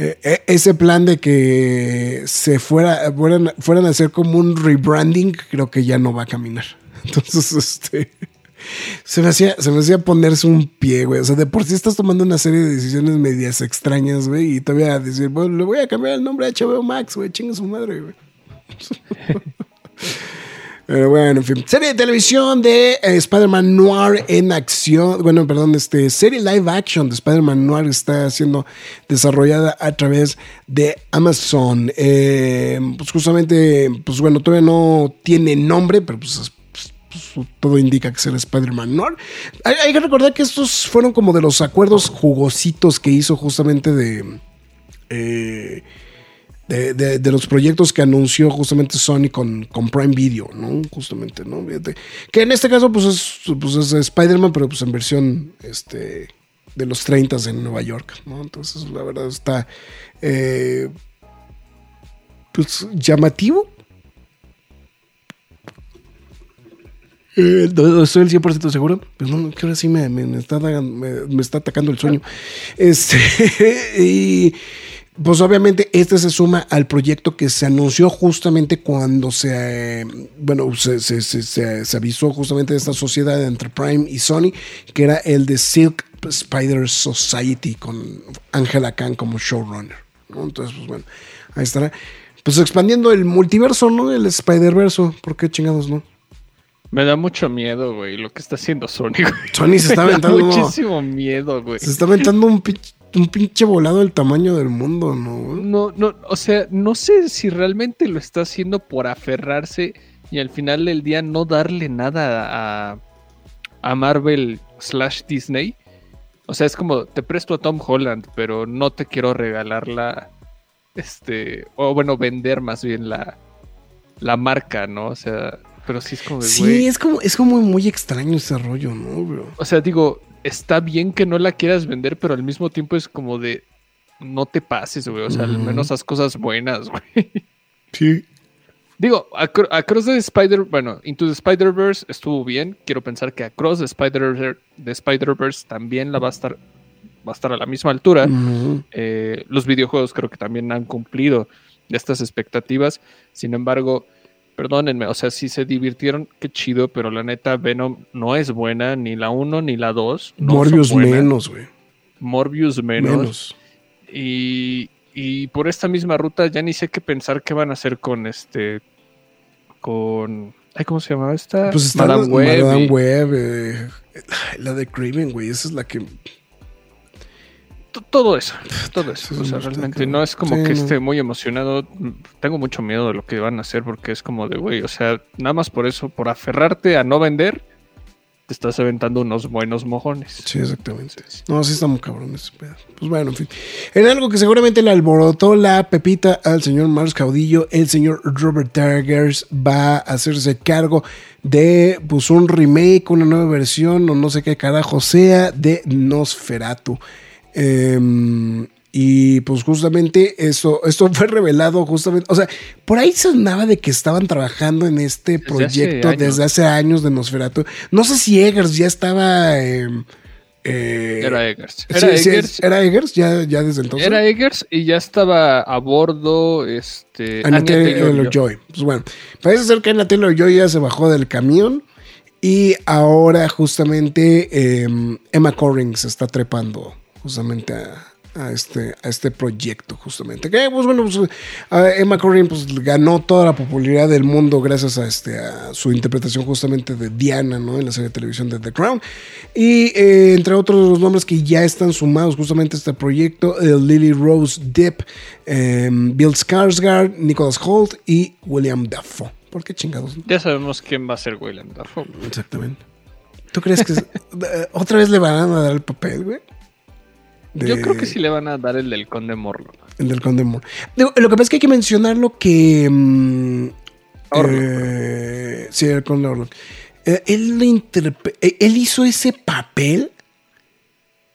Speaker 1: eh, e- ese plan de que se fuera, fueran, fueran a hacer como un rebranding, creo que ya no va a caminar. (laughs) Entonces, este, se me hacía, se me hacía ponerse un pie, güey. O sea, de por sí estás tomando una serie de decisiones medias extrañas, güey, y todavía decir, bueno, le voy a cambiar el nombre a HBO Max, güey, chinga su madre, güey. (laughs) Pero bueno, en fin. Serie de televisión de eh, Spider-Man Noir en acción. Bueno, perdón, este serie live action de Spider-Man Noir está siendo desarrollada a través de Amazon. Eh, pues justamente, pues bueno, todavía no tiene nombre, pero pues pues, todo indica que será Spider-Man Noir. Hay, que recordar que estos fueron como de los acuerdos jugositos que hizo justamente de, eh, de, los proyectos que anunció justamente Sony con, con, Prime Video, ¿no? Justamente, ¿no? Que en este caso, pues es, pues es Spider-Man, pero pues en versión este, de los 30 en Nueva York, ¿no? Entonces, la verdad está eh, pues llamativo Eh, estoy el 100% seguro, pero no, que ahora sí me, está, me, está atacando el sueño. Este, (laughs) y pues obviamente este se suma al proyecto que se anunció justamente cuando se, bueno, se, se, avisó justamente de esta sociedad entre Prime y Sony, que era el de Silk Spider Society con Angela Khan como showrunner. Entonces, pues bueno, ahí estará. Pues expandiendo el multiverso, ¿no? El Spider-Verso, ¿por qué chingados no?
Speaker 2: Me da mucho miedo, güey, lo que está haciendo Sony, güey.
Speaker 1: Sony se está (laughs) aventando.
Speaker 2: muchísimo miedo, güey.
Speaker 1: Se está aventando un, pinche volado del tamaño del mundo, ¿no?
Speaker 2: No, no, o sea, no sé si realmente lo está haciendo por aferrarse y al final del día no darle nada a, a Marvel slash Disney. O sea, es como, te presto a Tom Holland, pero no te quiero regalar la, este, o bueno, vender más bien la, la marca, ¿no? O sea, pero sí es como de,
Speaker 1: Sí, es como, es como muy extraño ese rollo, ¿no, bro?
Speaker 2: O sea, digo, está bien que no la quieras vender, pero al mismo tiempo es como de, no te pases, güey. O sea, al menos haz cosas buenas, (laughs) güey.
Speaker 1: Sí.
Speaker 2: Digo, Across the Spider, bueno, Into the Spider-Verse estuvo bien. Quiero pensar que Across the Spider-Verse Spider también la va a estar va a estar a la misma altura. Eh, los videojuegos creo que también han cumplido estas expectativas. Sin embargo, perdónenme, o sea, si se divirtieron, qué chido, pero la neta, Venom no es buena, ni la 1 ni la 2.
Speaker 1: Morbius menos, güey.
Speaker 2: Morbius menos. Y, y por esta misma ruta ya ni sé qué pensar qué van a hacer con este. Con. Ay, ¿Cómo se llamaba esta?
Speaker 1: Pues está Madame Web. Madame Web eh, la de Craven, güey. Esa es la que
Speaker 2: todo eso, todo eso. o sea, realmente no es como que esté muy emocionado. Tengo mucho miedo de lo que van a hacer porque es como de, güey, o sea, nada más por eso, por aferrarte a no vender, te estás aventando unos buenos mojones.
Speaker 1: Sí, exactamente. No, sí está muy cabrón ese pedo. Pues bueno, en fin. Era algo que seguramente le alborotó la pepita al señor Mars Caudillo. El señor Robert Targers va a hacerse cargo de pues un remake, una nueva versión o no sé qué carajo sea de Nosferatu. Em, y pues justamente eso, esto fue revelado justamente, o sea, por ahí sonaba de que estaban trabajando en este proyecto desde hace años de Nosferatu. No sé si Eggers ya estaba...
Speaker 2: Em, eh, era Eggers.
Speaker 1: Era, Eggers. era Eggers ya, ya desde entonces.
Speaker 2: Era Eggers y ya estaba a bordo este,
Speaker 1: Anya Taylor-Joy. Pues bueno, parece ser que Anya Taylor-Joy ya se bajó del camión y ahora justamente em, Emma Corring se está trepando justamente a, este, a este proyecto, justamente. Que, pues bueno, pues, Emma Corrin pues, ganó toda la popularidad del mundo gracias a, este, a su interpretación justamente de Diana, ¿no? En la serie de televisión de The Crown. Y eh, entre otros de los nombres que ya están sumados justamente a este proyecto, Lily Rose Depp, em, Bill Skarsgård, Nicholas Holt y William Dafoe. ¿Por qué chingados?
Speaker 2: Ya sabemos quién va a ser William Dafoe.
Speaker 1: Exactamente. ¿Tú crees que (laughs) otra vez le van a dar el papel, güey?
Speaker 2: Yo creo que sí le van a dar el del Conde Morlo.
Speaker 1: El del Conde Morlo. Lo que pasa es que hay que mencionarlo que. Mm, eh, sí, el Conde Orlok. Eh, él, eh, él hizo ese papel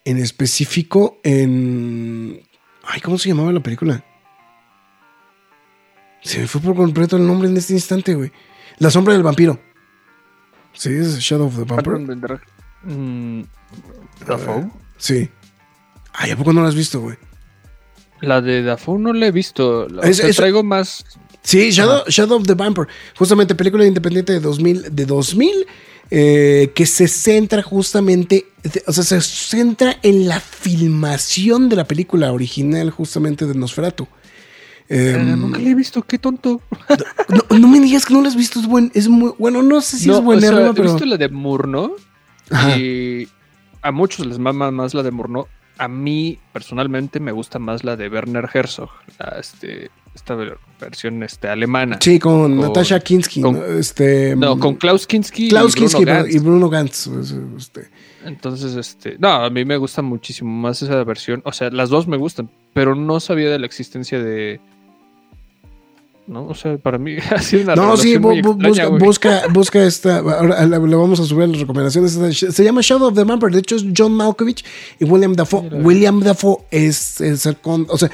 Speaker 1: en específico en. Ay, ¿cómo se llamaba la película? Se me fue por completo el nombre en este instante, güey. La sombra del vampiro. Sí, es Shadow of the Vampire.
Speaker 2: Mm, ¿Dafoe?
Speaker 1: sí. Ay, ¿a poco no la has visto, güey?
Speaker 2: La de Dafoe no la he visto. La, traigo más.
Speaker 1: Sí, Shadow, of the Vampire. Justamente película independiente de 2000, de 2000 eh, que se centra justamente, o sea, se centra en la filmación de la película original justamente de Nosferatu. Eh,
Speaker 2: Eh, nunca la he visto, qué tonto.
Speaker 1: no, no me digas que no la has visto, es buen, es muy, bueno, no sé si
Speaker 2: No,
Speaker 1: es buena,
Speaker 2: o sea, he
Speaker 1: pero...
Speaker 2: visto la de Murnau
Speaker 1: Ajá.
Speaker 2: y a muchos les mama más la de Murnau. A mí, personalmente, me gusta más la de Werner Herzog, la, este, esta ver- versión este, alemana.
Speaker 1: Sí, con,
Speaker 2: con-
Speaker 1: Natasha Kinski,
Speaker 2: con-
Speaker 1: ¿no? este,
Speaker 2: No, con Klaus Kinski
Speaker 1: Klaus
Speaker 2: y Bruno
Speaker 1: Kinski
Speaker 2: Gantz.
Speaker 1: y Bruno Gantz. pues, este.
Speaker 2: Entonces, este, no, a mí me gusta muchísimo más esa versión. O sea, las dos me gustan, pero no sabía de la existencia de. No, o sea, para mí (laughs) ha sido una
Speaker 1: No, sí, bu-
Speaker 2: extraña,
Speaker 1: busca, busca, busca esta. Ahora le, vamos a subir las recomendaciones. Se llama Shadow of the Vampire. De hecho, es John Malkovich y William Dafoe.
Speaker 2: Mira.
Speaker 1: William Dafoe es, es el con. O sea,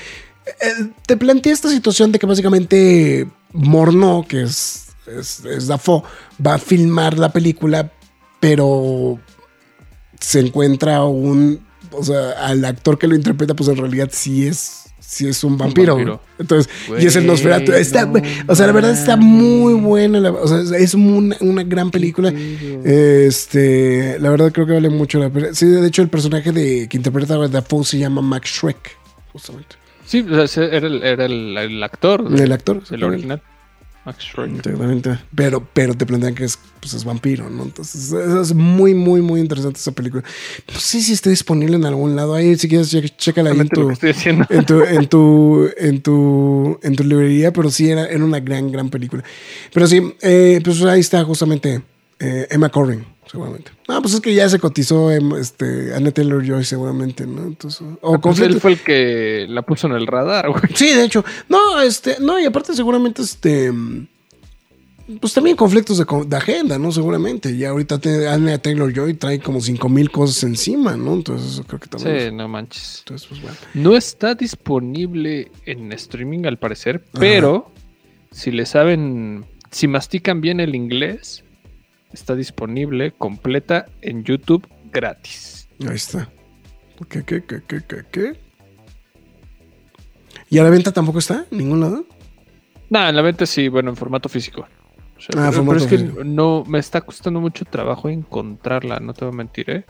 Speaker 1: eh, te plantea esta situación de que básicamente Morno, que es, es, es Dafoe, va a filmar la película, pero se encuentra un. O sea, al actor que lo interpreta, pues en realidad sí es. Sí es un vampiro.
Speaker 2: vampiro.
Speaker 1: güey. Entonces, y es el Nosferatu. Está,
Speaker 2: no
Speaker 1: o sea, la verdad está muy buena. la- o sea, es una, una gran película. Este, la verdad creo que vale mucho la pena. Sí, de hecho, el personaje de, que interpreta a Dafoe se llama Max Shrek, justamente.
Speaker 2: Sí, o sea, era el, era el, el actor.
Speaker 1: El actor.
Speaker 2: El original. Schreck.
Speaker 1: Exactamente. Pero, pero te plantean que es, pues, es vampiro, ¿no? Entonces, es, es muy, muy, muy interesante esa película. No sé si está disponible en algún lado. Ahí, si quieres, che- chécala ahí en tu, en tu, en tu, en tu, en tu librería, pero sí era, era una gran, gran película. Pero sí, eh, pues ahí está justamente eh, Emma Corrin, seguramente. Ah, pues es que ya se cotizó em, este, Anna Taylor Joy, seguramente, ¿no? Entonces, o
Speaker 2: Pues
Speaker 1: conflicto-
Speaker 2: él fue el que la puso en el radar, güey.
Speaker 1: Sí, de hecho. No, este, no, y aparte seguramente este. Pues también conflictos de, agenda, ¿no? Seguramente. Ya ahorita te, Anna Taylor Joy trae como cinco mil cosas encima, ¿no? Entonces eso creo que también.
Speaker 2: Sí, no manches.
Speaker 1: Entonces, pues bueno.
Speaker 2: No está disponible en streaming al parecer, pero si le saben, si mastican bien el inglés, está disponible completa en YouTube gratis.
Speaker 1: Ahí está. ¿Qué, qué, qué, qué, qué, qué? ¿Y a la venta tampoco está? ¿En ningún lado?
Speaker 2: Nada, en la venta sí, bueno, en formato físico. O sea,
Speaker 1: Ah,
Speaker 2: pero,
Speaker 1: formato
Speaker 2: pero es que no me está costando mucho trabajo encontrarla, no te voy a mentir, ¿eh?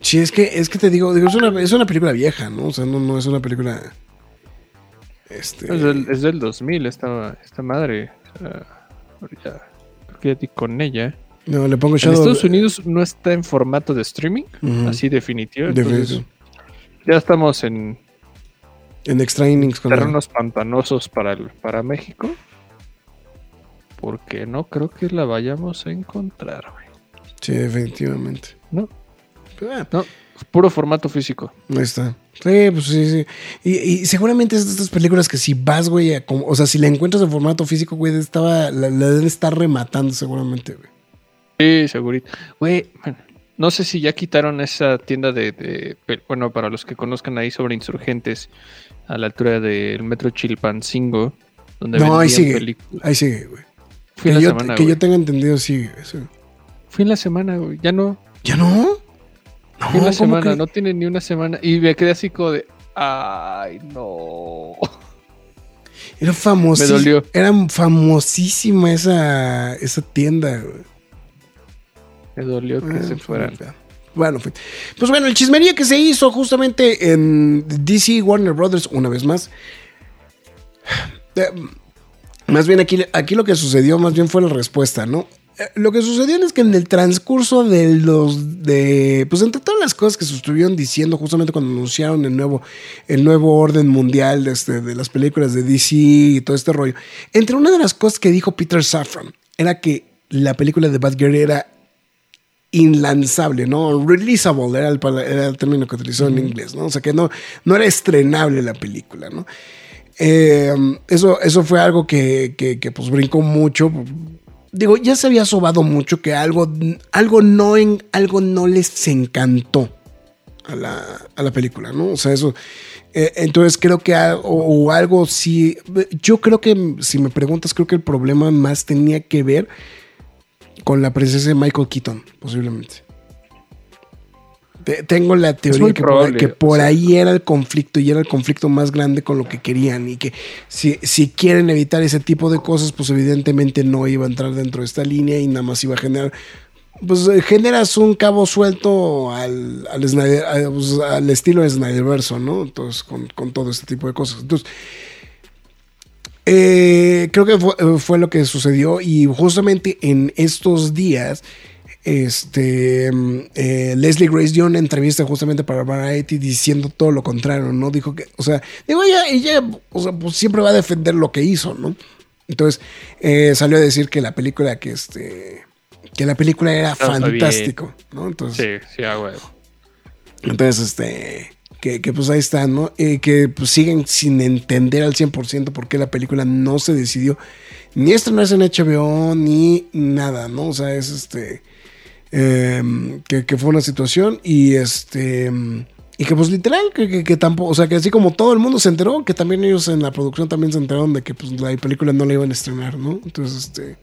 Speaker 1: Sí, es que, es que te digo, digo, es una, es una película vieja, ¿no? O sea, no, no es una película. Este.
Speaker 2: Es del, es del 2000 esta, esta madre. O sea, ahorita con ella.
Speaker 1: No, le pongo
Speaker 2: En
Speaker 1: Shadow.
Speaker 2: Estados Unidos no está en formato de streaming, así definitivo. Entonces, ya estamos en
Speaker 1: En extra innings con
Speaker 2: terrenos pantanosos para, el- para México. Porque no creo que la vayamos a encontrar, güey.
Speaker 1: Sí, definitivamente.
Speaker 2: No,
Speaker 1: Pero, ah,
Speaker 2: no, puro formato físico.
Speaker 1: Ahí está. Sí, pues sí, sí. Y, y seguramente es de estas películas que si vas, güey, a o sea, si la encuentras en formato físico, güey, estaba, la, la deben estar rematando seguramente, güey.
Speaker 2: Sí, segurito. Güey, bueno, no sé si ya quitaron esa tienda de, Bueno, para los que conozcan ahí sobre insurgentes, a la altura del metro Chilpancingo, donde
Speaker 1: No, ahí sigue.
Speaker 2: películas.
Speaker 1: Ahí sigue, güey.
Speaker 2: Fui
Speaker 1: Que,
Speaker 2: en la
Speaker 1: yo,
Speaker 2: semana,
Speaker 1: que
Speaker 2: güey.
Speaker 1: yo tenga entendido, sigue. sí.
Speaker 2: Fui en la semana, güey. Ya no.
Speaker 1: ¿Ya no? No, ¿cómo
Speaker 2: semana,
Speaker 1: que?
Speaker 2: no tiene ni una semana. Y me quedé así como de. Ay, no.
Speaker 1: Era famosísima.
Speaker 2: Me dolió.
Speaker 1: Era famosísima esa, esa tienda, güey.
Speaker 2: Me dolió que
Speaker 1: Ah,
Speaker 2: se fueran.
Speaker 1: Bueno, pues bueno, el chismería que se hizo justamente en DC Warner Brothers, una vez más. (sighs) Eh, Más bien aquí, aquí lo que sucedió, más bien fue la respuesta, ¿no? Eh, Lo que sucedió es que en el transcurso de los de pues entre todas las cosas que se estuvieron diciendo justamente cuando anunciaron el nuevo el nuevo orden mundial de, este, de las películas de DC y todo este rollo, entre una de las cosas que dijo Peter Safran era que la película de Batgirl era inlanzable, ¿no? Releasable era el, pala- era el término que utilizó en inglés, ¿no? O sea que no, no era estrenable la película, ¿no? Eh, eso, eso fue algo que, que, que, pues brincó mucho. Digo, ya se había sobado mucho que algo, algo, no, en, algo no les encantó a la, a la película, ¿no? O sea, eso. eh, entonces creo que o, o algo sí. Yo creo que, si me preguntas, creo que el problema más tenía que ver con la presencia de Michael Keaton, posiblemente. Te- Tengo la teoría que, por, que por ahí era el conflicto y era el conflicto más grande con lo que querían y que si, si quieren evitar ese tipo de cosas, pues evidentemente no iba a entrar dentro de esta línea y nada más iba a generar pues eh, generas un cabo suelto al, al, Snyder- pues, al estilo de Snyderverso, ¿no? Entonces, con, con todo este tipo de cosas. Entonces, eh, creo que fue, eh, fue lo que sucedió y justamente en estos días, este, mm, eh, Leslie Grace dio una entrevista justamente para Variety diciendo todo lo contrario, ¿no? Dijo que, o sea, digo, ella, ella o sea, pues siempre va a defender lo que hizo, ¿no? Entonces, eh, salió a decir que la película, que este, que la película era fantástico, ¿no? Entonces,
Speaker 2: Sí, sí, a huevo.
Speaker 1: entonces, este, que, que, pues ahí está, ¿no? Eh, que pues siguen sin entender al 100% por qué la película no se decidió ni estrenarse en HBO ni nada, ¿no? O sea, es este, em, que, fue una situación y este, y que pues literal, que tampoco, o sea, que así como todo el mundo se enteró, que también ellos en la producción también se enteraron de que pues la película no la iban a estrenar, ¿no? Entonces, este...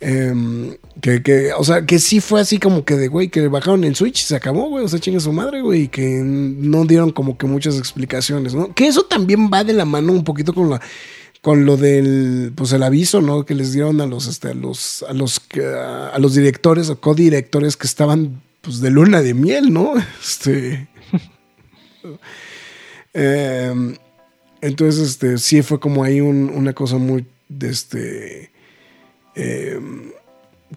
Speaker 1: Em, que, que, o sea, que sí fue así como que de, güey, que bajaron el Switch y se acabó, güey, o sea, chinga su madre, güey, y que no dieron como que muchas explicaciones, ¿no? Que eso también va de la mano un poquito con la con lo del pues el aviso, ¿no? que les dieron a los este a los a los a los directores o codirectores que estaban pues de luna de miel, ¿no? (laughs) Este Em, entonces, este, sí fue como ahí un- una cosa muy este em,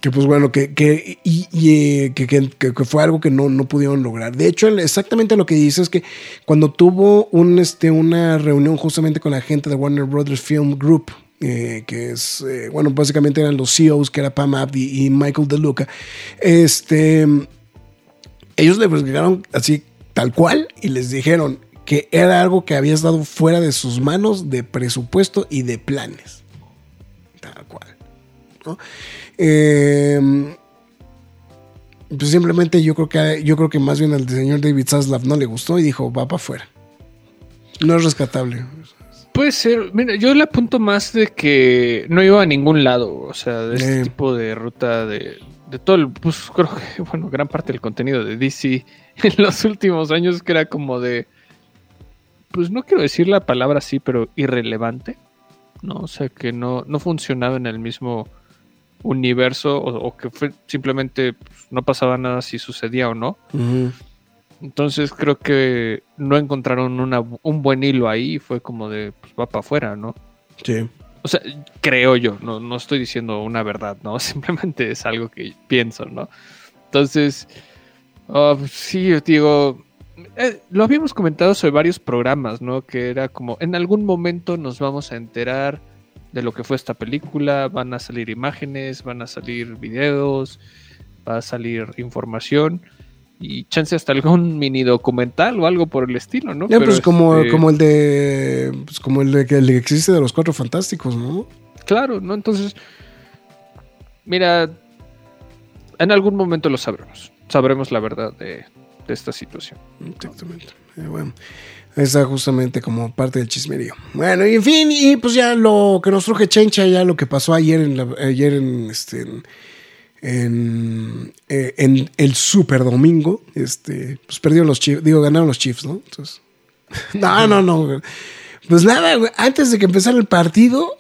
Speaker 1: que pues bueno, que, que, y, eh, que, que- fue algo que no, no pudieron lograr. De hecho, exactamente lo que dice es que cuando tuvo un, este, una reunión justamente con la gente de Warner Brothers Film Group, eh, que es, eh, bueno, básicamente eran los CEOs, que era Pam Abdi y Michael DeLuca, este, ellos le explicaron así tal cual y les dijeron que era algo que había estado fuera de sus manos de presupuesto y de planes. Tal cual. ¿No? Eh, pues simplemente yo creo que yo creo que más bien al señor David Zaslav no le gustó y dijo va para afuera. No es rescatable.
Speaker 2: Puede ser, mira, yo le apunto más de que no iba a ningún lado, o sea, de este
Speaker 1: Eh.
Speaker 2: tipo de ruta de, de todo el, pues creo que, (laughs) bueno, gran parte del contenido de DC (laughs) en los últimos años que era como de, pues no quiero decir la palabra así, pero irrelevante, ¿no? O sea, que no, no funcionaba en el mismo universo o, o que fue simplemente pues, no pasaba nada si sucedía o no. Entonces creo que no encontraron una- un buen hilo ahí y fue como de, pues va para afuera, ¿no?
Speaker 1: Sí.
Speaker 2: O sea, creo yo, no, no estoy diciendo una verdad, ¿no? (laughs) Simplemente es algo que pienso, ¿no? Entonces, pues, sí, yo digo, eh, lo habíamos comentado sobre varios programas, ¿no? Que era como, en algún momento nos vamos a enterar de lo que fue esta película, van a salir imágenes, van a salir videos, va a salir información y chance hasta algún (laughs) mini documental o algo por el estilo, ¿no?
Speaker 1: Ya,
Speaker 2: Pero,
Speaker 1: pues como,
Speaker 2: este,
Speaker 1: como el de pues como el de que existe de los cuatro fantásticos, ¿no?
Speaker 2: Claro, ¿no? Entonces, mira, en algún momento lo sabremos. Sabremos la verdad de, de esta situación.
Speaker 1: Exactamente. Eh, bueno, esa justamente como parte del chismerío. Bueno, y en fin, y pues ya lo que nos truje Chencha, ya lo que pasó ayer en la- ayer en este en, en, eh, el Super Domingo, este, pues perdieron los Chiefs, digo, ganaron los Chiefs, ¿no? Entonces, (laughs) no, no, no. Pues nada, güey, antes de que empezara el partido,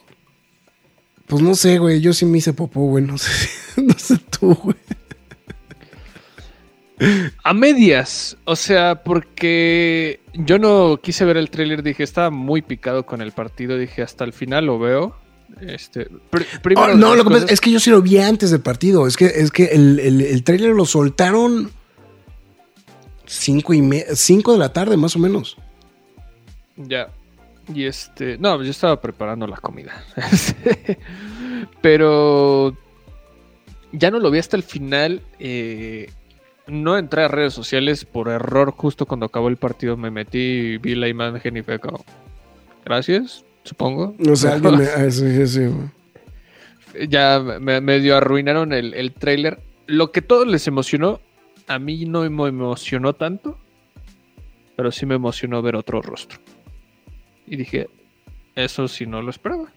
Speaker 1: pues no sé, güey, yo sí me hice popó, güey, no sé, (laughs) no sé tú, güey. (laughs)
Speaker 2: A medias, o sea, porque yo no quise ver el tráiler, dije, estaba muy picado con el partido, dije, hasta el final lo veo. Este, pr- primero
Speaker 1: Oh, no, lo que pasa
Speaker 2: cosas-
Speaker 1: es que yo sí lo vi antes del partido. Es que, es que el, el, el trailer lo soltaron cinco y me- cinco de la tarde, más o menos.
Speaker 2: Ya. Y este. No, yo estaba preparando la comida. (laughs) Pero. Ya no lo vi hasta el final. eh, no entré a redes sociales por error. Justo cuando acabó el partido me metí y vi la imagen y fue como. Gracias, supongo.
Speaker 1: O sea, alguien me- (laughs) ah, sí, sí, sí,
Speaker 2: ya me, medio arruinaron el, el trailer. Lo que todos les emocionó, a mí no me emocionó tanto, pero sí me emocionó ver otro rostro. Y dije, eso sí no lo esperaba.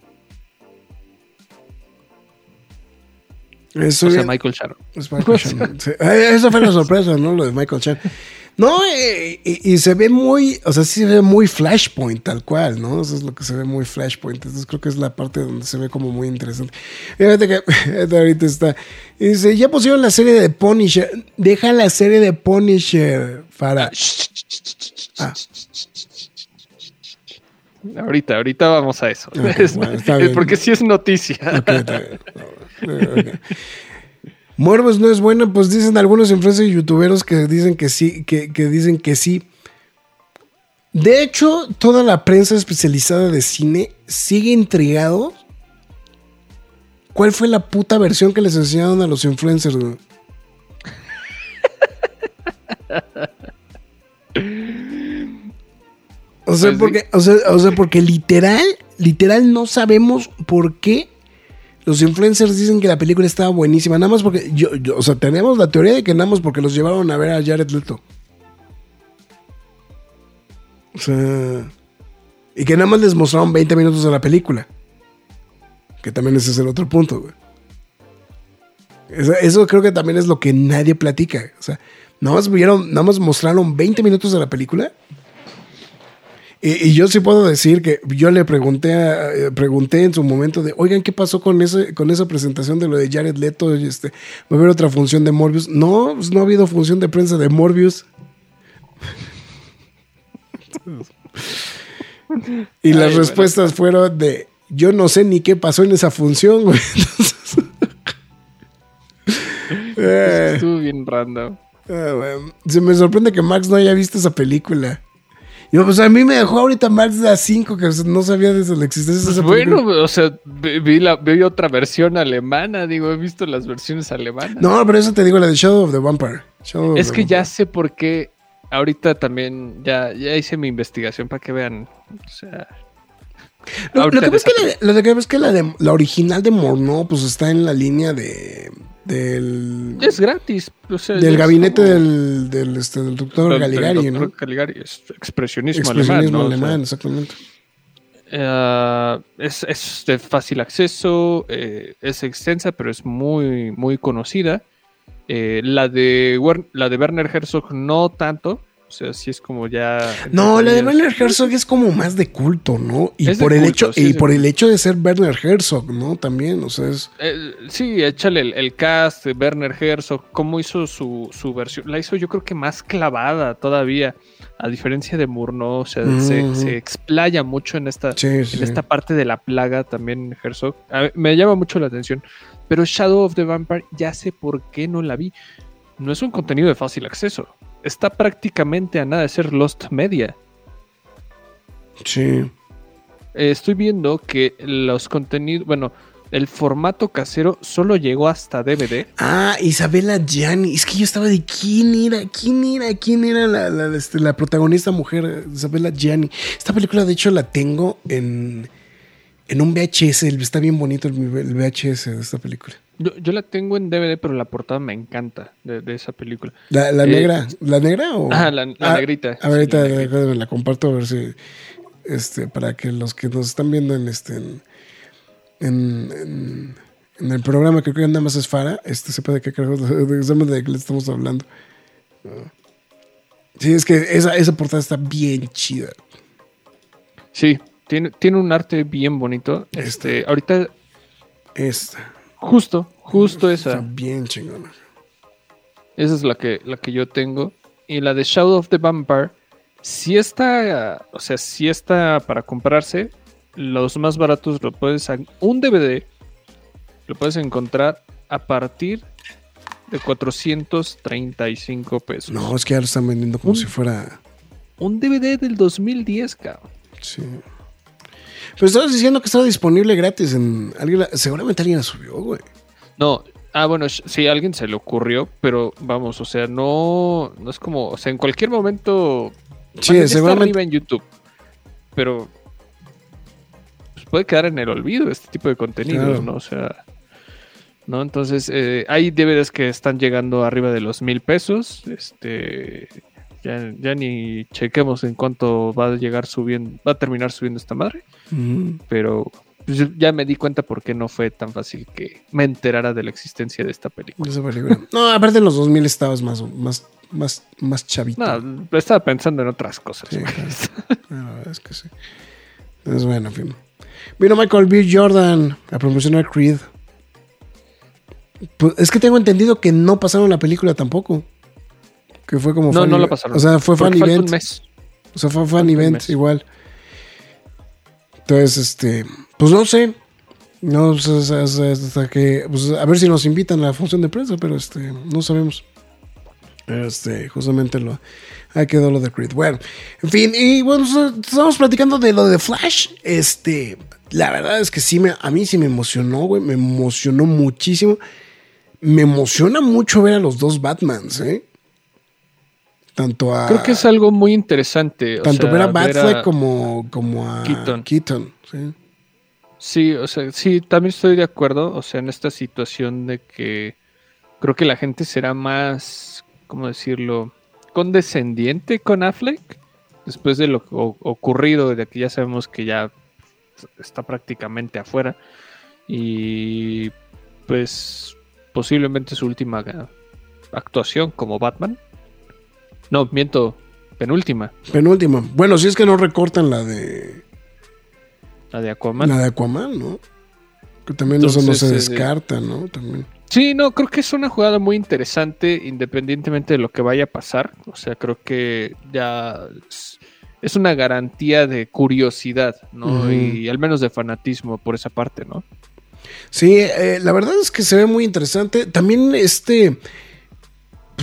Speaker 1: Eso
Speaker 2: o sea,
Speaker 1: bien-
Speaker 2: Michael
Speaker 1: es Michael Shannon. (laughs) Sí. Esa fue la sorpresa, ¿no? Lo de Michael Shannon. No, eh, y, y se ve muy, o sea, sí se ve muy Flashpoint, tal cual, ¿no? Eso es lo que se ve muy Flashpoint. Entonces creo que es la parte donde se ve como muy interesante. Fíjate que (laughs) ahorita está. y Dice, ya pusieron la serie de Punisher. Deja la serie de Punisher para. Ah.
Speaker 2: Ahorita, ahorita vamos a eso.
Speaker 1: Ok,
Speaker 2: Es-
Speaker 1: bueno, está bien.
Speaker 2: porque sí es noticia.
Speaker 1: Ok, está bien. Ok. Morbius no es bueno, pues dicen algunos influencers y youtuberos que dicen que sí, que, que dicen que sí. De hecho, toda la prensa especializada de cine sigue intrigado. ¿Cuál fue la puta versión que les enseñaron a los influencers? güey? (laughs) O sea,
Speaker 2: Pues sí.
Speaker 1: porque, o sea, o sea, porque literal, literal no sabemos por qué los influencers dicen que la película estaba buenísima. Nada más porque, yo, yo- o sea, tenemos la teoría de que nada más porque los llevaron a ver a Jared Leto. O sea, y que nada más les mostraron 20 minutos de la película. Que también ese es el otro punto, güey. Eso, eso creo que también es lo que nadie platica. O sea, nada más vieron, nada más mostraron 20 minutos de la película. Y, y yo sí puedo decir que yo le pregunté, a- eh, pregunté en su momento de, oigan, ¿qué pasó con, ese, con esa presentación de lo de Jared Leto? Este, ¿Va a haber otra función de Morbius? No, pues no ha habido función de prensa de Morbius. y las
Speaker 2: Ay,
Speaker 1: respuestas fueron de, yo no sé ni qué pasó en esa función, güey. (laughs) Entonces, eh,
Speaker 2: Estuvo bien random.
Speaker 1: Bueno. Se me sorprende que Max no haya visto esa película. Y pues a mí me dejó ahorita Max de a 5 que no sabía de la existencia de
Speaker 2: Pues
Speaker 1: esa
Speaker 2: bueno,
Speaker 1: película.
Speaker 2: o sea, vi, la, vi otra versión alemana, digo, he visto las versiones alemanas.
Speaker 1: No, pero eso te digo, la de Shadow of the Vampire. Shadow
Speaker 2: es
Speaker 1: the
Speaker 2: que ya sé por qué. Ahorita también ya, ya hice mi investigación para que vean. O sea,
Speaker 1: Lo, lo que es que, la, lo que pasa es que la, de, la original de Morneau pues está en la línea de del,
Speaker 2: es gratis. o sea,
Speaker 1: del
Speaker 2: es
Speaker 1: gabinete
Speaker 2: como-
Speaker 1: del, del, este, del doctor
Speaker 2: del- doctor
Speaker 1: ¿no?
Speaker 2: Caligari, es expresionismo,
Speaker 1: Expresionismo
Speaker 2: alemán. ¿no? O sea,
Speaker 1: alemán, exactamente.
Speaker 2: Eh, es, es de fácil acceso, eh, es extensa, pero es muy, muy conocida. Eh, la, de, la de Werner Herzog no tanto, sea, sí es como ya...
Speaker 1: No, la de Werner Herzog es como más de culto, ¿no? Y
Speaker 2: Es
Speaker 1: por el
Speaker 2: culto,
Speaker 1: hecho,
Speaker 2: sí,
Speaker 1: y por el hecho de ser Werner Herzog, ¿no? También, o sea, es.
Speaker 2: Eh, sí, échale el, el cast de Werner Herzog, cómo hizo su, su versión. La hizo yo creo que más clavada todavía, a diferencia de Murnau, o sea, se, explaya mucho en esta,
Speaker 1: Sí, sí.
Speaker 2: en esta parte de la plaga también Herzog. A me llama mucho la atención. Pero Shadow of the Vampire ya sé por qué no la vi. No es un contenido de fácil acceso. Está prácticamente a nada de ser Lost Media.
Speaker 1: Sí.
Speaker 2: Eh, estoy viendo que los contenidos, bueno, el formato casero solo llegó hasta DVD.
Speaker 1: Ah, Isabela Gianni. Es que yo estaba de quién era, quién era, quién era la, la, este, la protagonista mujer, Isabela Gianni. Esta película, de hecho, la tengo en, en un VHS. Está bien bonito el, el VHS de esta película.
Speaker 2: Yo, yo la tengo en DVD, pero la portada me encanta de, de esa película.
Speaker 1: La, la
Speaker 2: Eh,
Speaker 1: negra, ¿la negra o?
Speaker 2: Ah, la, la
Speaker 1: Ah,
Speaker 2: negrita.
Speaker 1: A ver, ahorita
Speaker 2: la negrita.
Speaker 1: la comparto a ver si. Este, para que los que nos están viendo en este. En, en, en- en el programa, creo que nada más es Fara, este sepa de qué carajo, (laughs) de, qué le estamos hablando. Sí, es que esa, esa portada está bien chida.
Speaker 2: Sí, tiene, tiene un arte bien bonito. Este, ahorita,
Speaker 1: Esta.
Speaker 2: justo, justo
Speaker 1: Está
Speaker 2: esa.
Speaker 1: bien chingona.
Speaker 2: Esa es la que, la que yo tengo. Y la de Shadow of the Vampire, si está, o sea, si está para comprarse, los más baratos lo puedes, un DVD, lo puedes encontrar a partir de 435 pesos.
Speaker 1: No, es que ya lo están vendiendo como
Speaker 2: Un-
Speaker 1: si fuera.
Speaker 2: Un DVD del 2010, cabrón.
Speaker 1: Sí. Pero estabas diciendo que estaba disponible gratis en. Alguien la- seguramente alguien la subió, güey.
Speaker 2: No, ah, bueno, sí, a alguien se le ocurrió, pero vamos, o sea, no, no es como, o sea, en cualquier momento
Speaker 1: Sí,
Speaker 2: ya está
Speaker 1: seguramente.
Speaker 2: arriba en YouTube. Pero pues, puede quedar en el olvido este tipo de contenidos,
Speaker 1: Claro.
Speaker 2: ¿no? O sea, ¿no? Entonces, eh, hay DVDs que están llegando arriba de los mil pesos. Este. Ya, ya ni chequemos en cuánto va a llegar subiendo, va a terminar subiendo esta madre. Pero pues, ya me di cuenta por qué no fue tan fácil que me enterara de la existencia de esta película.
Speaker 1: No, aparte en los 2000 estabas más, más, más, más chavito.
Speaker 2: No, estaba pensando en otras cosas.
Speaker 1: Sí. (laughs) La verdad es que sí. Es bueno, en fin. Vino Michael B. Jordan a promocionar Creed. Pues, es que tengo entendido que no pasaron la película tampoco. Que fue como
Speaker 2: No,
Speaker 1: fan
Speaker 2: no la
Speaker 1: event.
Speaker 2: pasaron.
Speaker 1: O sea, fue fan
Speaker 2: Porque
Speaker 1: event.
Speaker 2: un mes.
Speaker 1: O sea, fue fan event igual. Entonces, este, pues no sé. No, pues, hasta que, pues, a ver si nos invitan a la función de prensa, pero este, no sabemos. Este, justamente lo, ahí quedó lo de Creed. Bueno, en fin, y bueno, pues, estamos platicando de lo de Flash. Este, la verdad es que sí, me, a mí sí me emocionó, güey, me emocionó muchísimo. Me emociona mucho ver a los dos Batmans, ¿eh? Tanto a.
Speaker 2: Creo que es algo muy interesante. o
Speaker 1: Tanto
Speaker 2: sea,
Speaker 1: ver a Batfleck como, como a
Speaker 2: Keaton.
Speaker 1: Keaton, sí.
Speaker 2: Sí, o sea, sí, también estoy de acuerdo. O sea, en esta situación de que creo que la gente será más, ¿cómo decirlo? Condescendiente con Affleck. Después de lo o- ocurrido, de que ya sabemos que ya está prácticamente afuera. Y pues posiblemente su última ga- actuación como Batman. No, miento, penúltima,
Speaker 1: Penúltima. Bueno, si es que no recortan la de
Speaker 2: la de Aquaman.
Speaker 1: la de Aquaman, ¿no? Que también eso no se
Speaker 2: eh,
Speaker 1: descarta, ¿no? También.
Speaker 2: Sí, no, creo que es una jugada muy interesante independientemente de lo que vaya a pasar. O sea, creo que ya es, una garantía de curiosidad, ¿no? Y al menos de fanatismo por esa parte, ¿no?
Speaker 1: Sí, eh, la verdad es que se ve muy interesante. También este.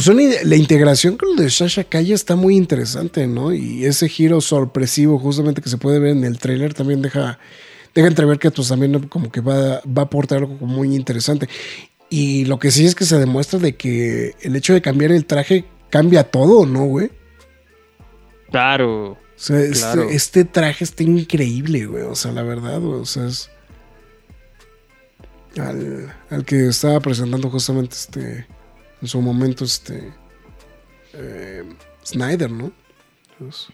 Speaker 1: Pues una la integración con lo de Sasha Calle está muy interesante, ¿no? Y ese giro sorpresivo, justamente que se puede ver en el tráiler, también deja, deja entrever que pues también como que va, va a aportar algo muy interesante. Y lo que sí es que se demuestra de que el hecho de cambiar el traje cambia todo, ¿no, güey?
Speaker 2: Claro.
Speaker 1: O sea, este,
Speaker 2: Claro.
Speaker 1: este traje está increíble, güey. O sea, la verdad, güey. O sea, es. Al, al que estaba presentando justamente este. En su momento, este. eh, Snyder, ¿no? Pues,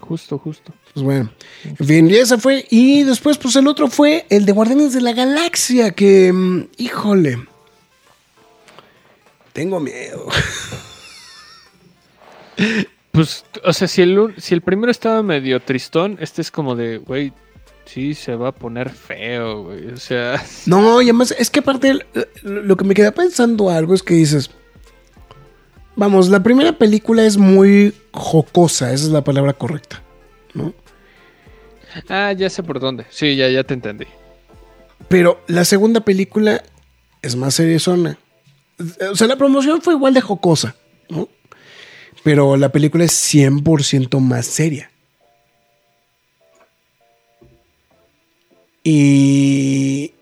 Speaker 2: Justo, justo.
Speaker 1: pues bueno. En fin, y ese fue. Y después, pues el otro fue el de Guardianes de la Galaxia. Que. mm, híjole. Tengo miedo.
Speaker 2: Pues, o sea, si el, si el primero estaba medio tristón, este es como de, güey, sí, se va a poner feo, güey. O sea,
Speaker 1: No, y además, es que aparte, lo que me queda pensando algo es que dices, vamos, la primera película es muy jocosa, esa es la palabra correcta, ¿no?
Speaker 2: ah, ya sé por dónde. Sí, ya, ya te entendí.
Speaker 1: Pero la segunda película es más seriezona. O sea, la promoción fue igual de jocosa, ¿no? Pero la película es 100% más seria. Y,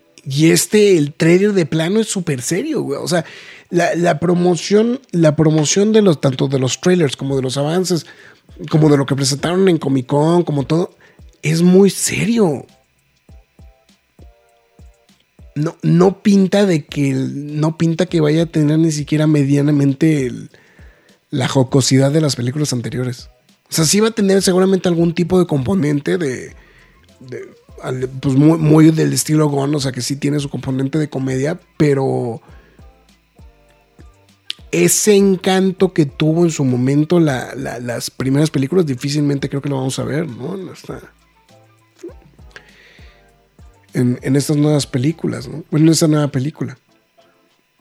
Speaker 1: este, el trailer de plano es súper serio, güey. O sea, la, promoción, la promoción de los, tanto de los trailers como de los avances, como de lo que presentaron en Comic Con, como todo, es muy serio. No, no pinta de que no pinta que vaya a tener ni siquiera medianamente la jocosidad de las películas anteriores. O sea, sí va a tener seguramente algún tipo de componente de- pues muy, del estilo Gon, o sea que sí tiene su componente de comedia, pero ese encanto que tuvo en su momento la- la- las primeras películas difícilmente creo que lo vamos a ver, ¿no? En esta- en, en estas nuevas películas, ¿no? Bueno, en esta nueva película.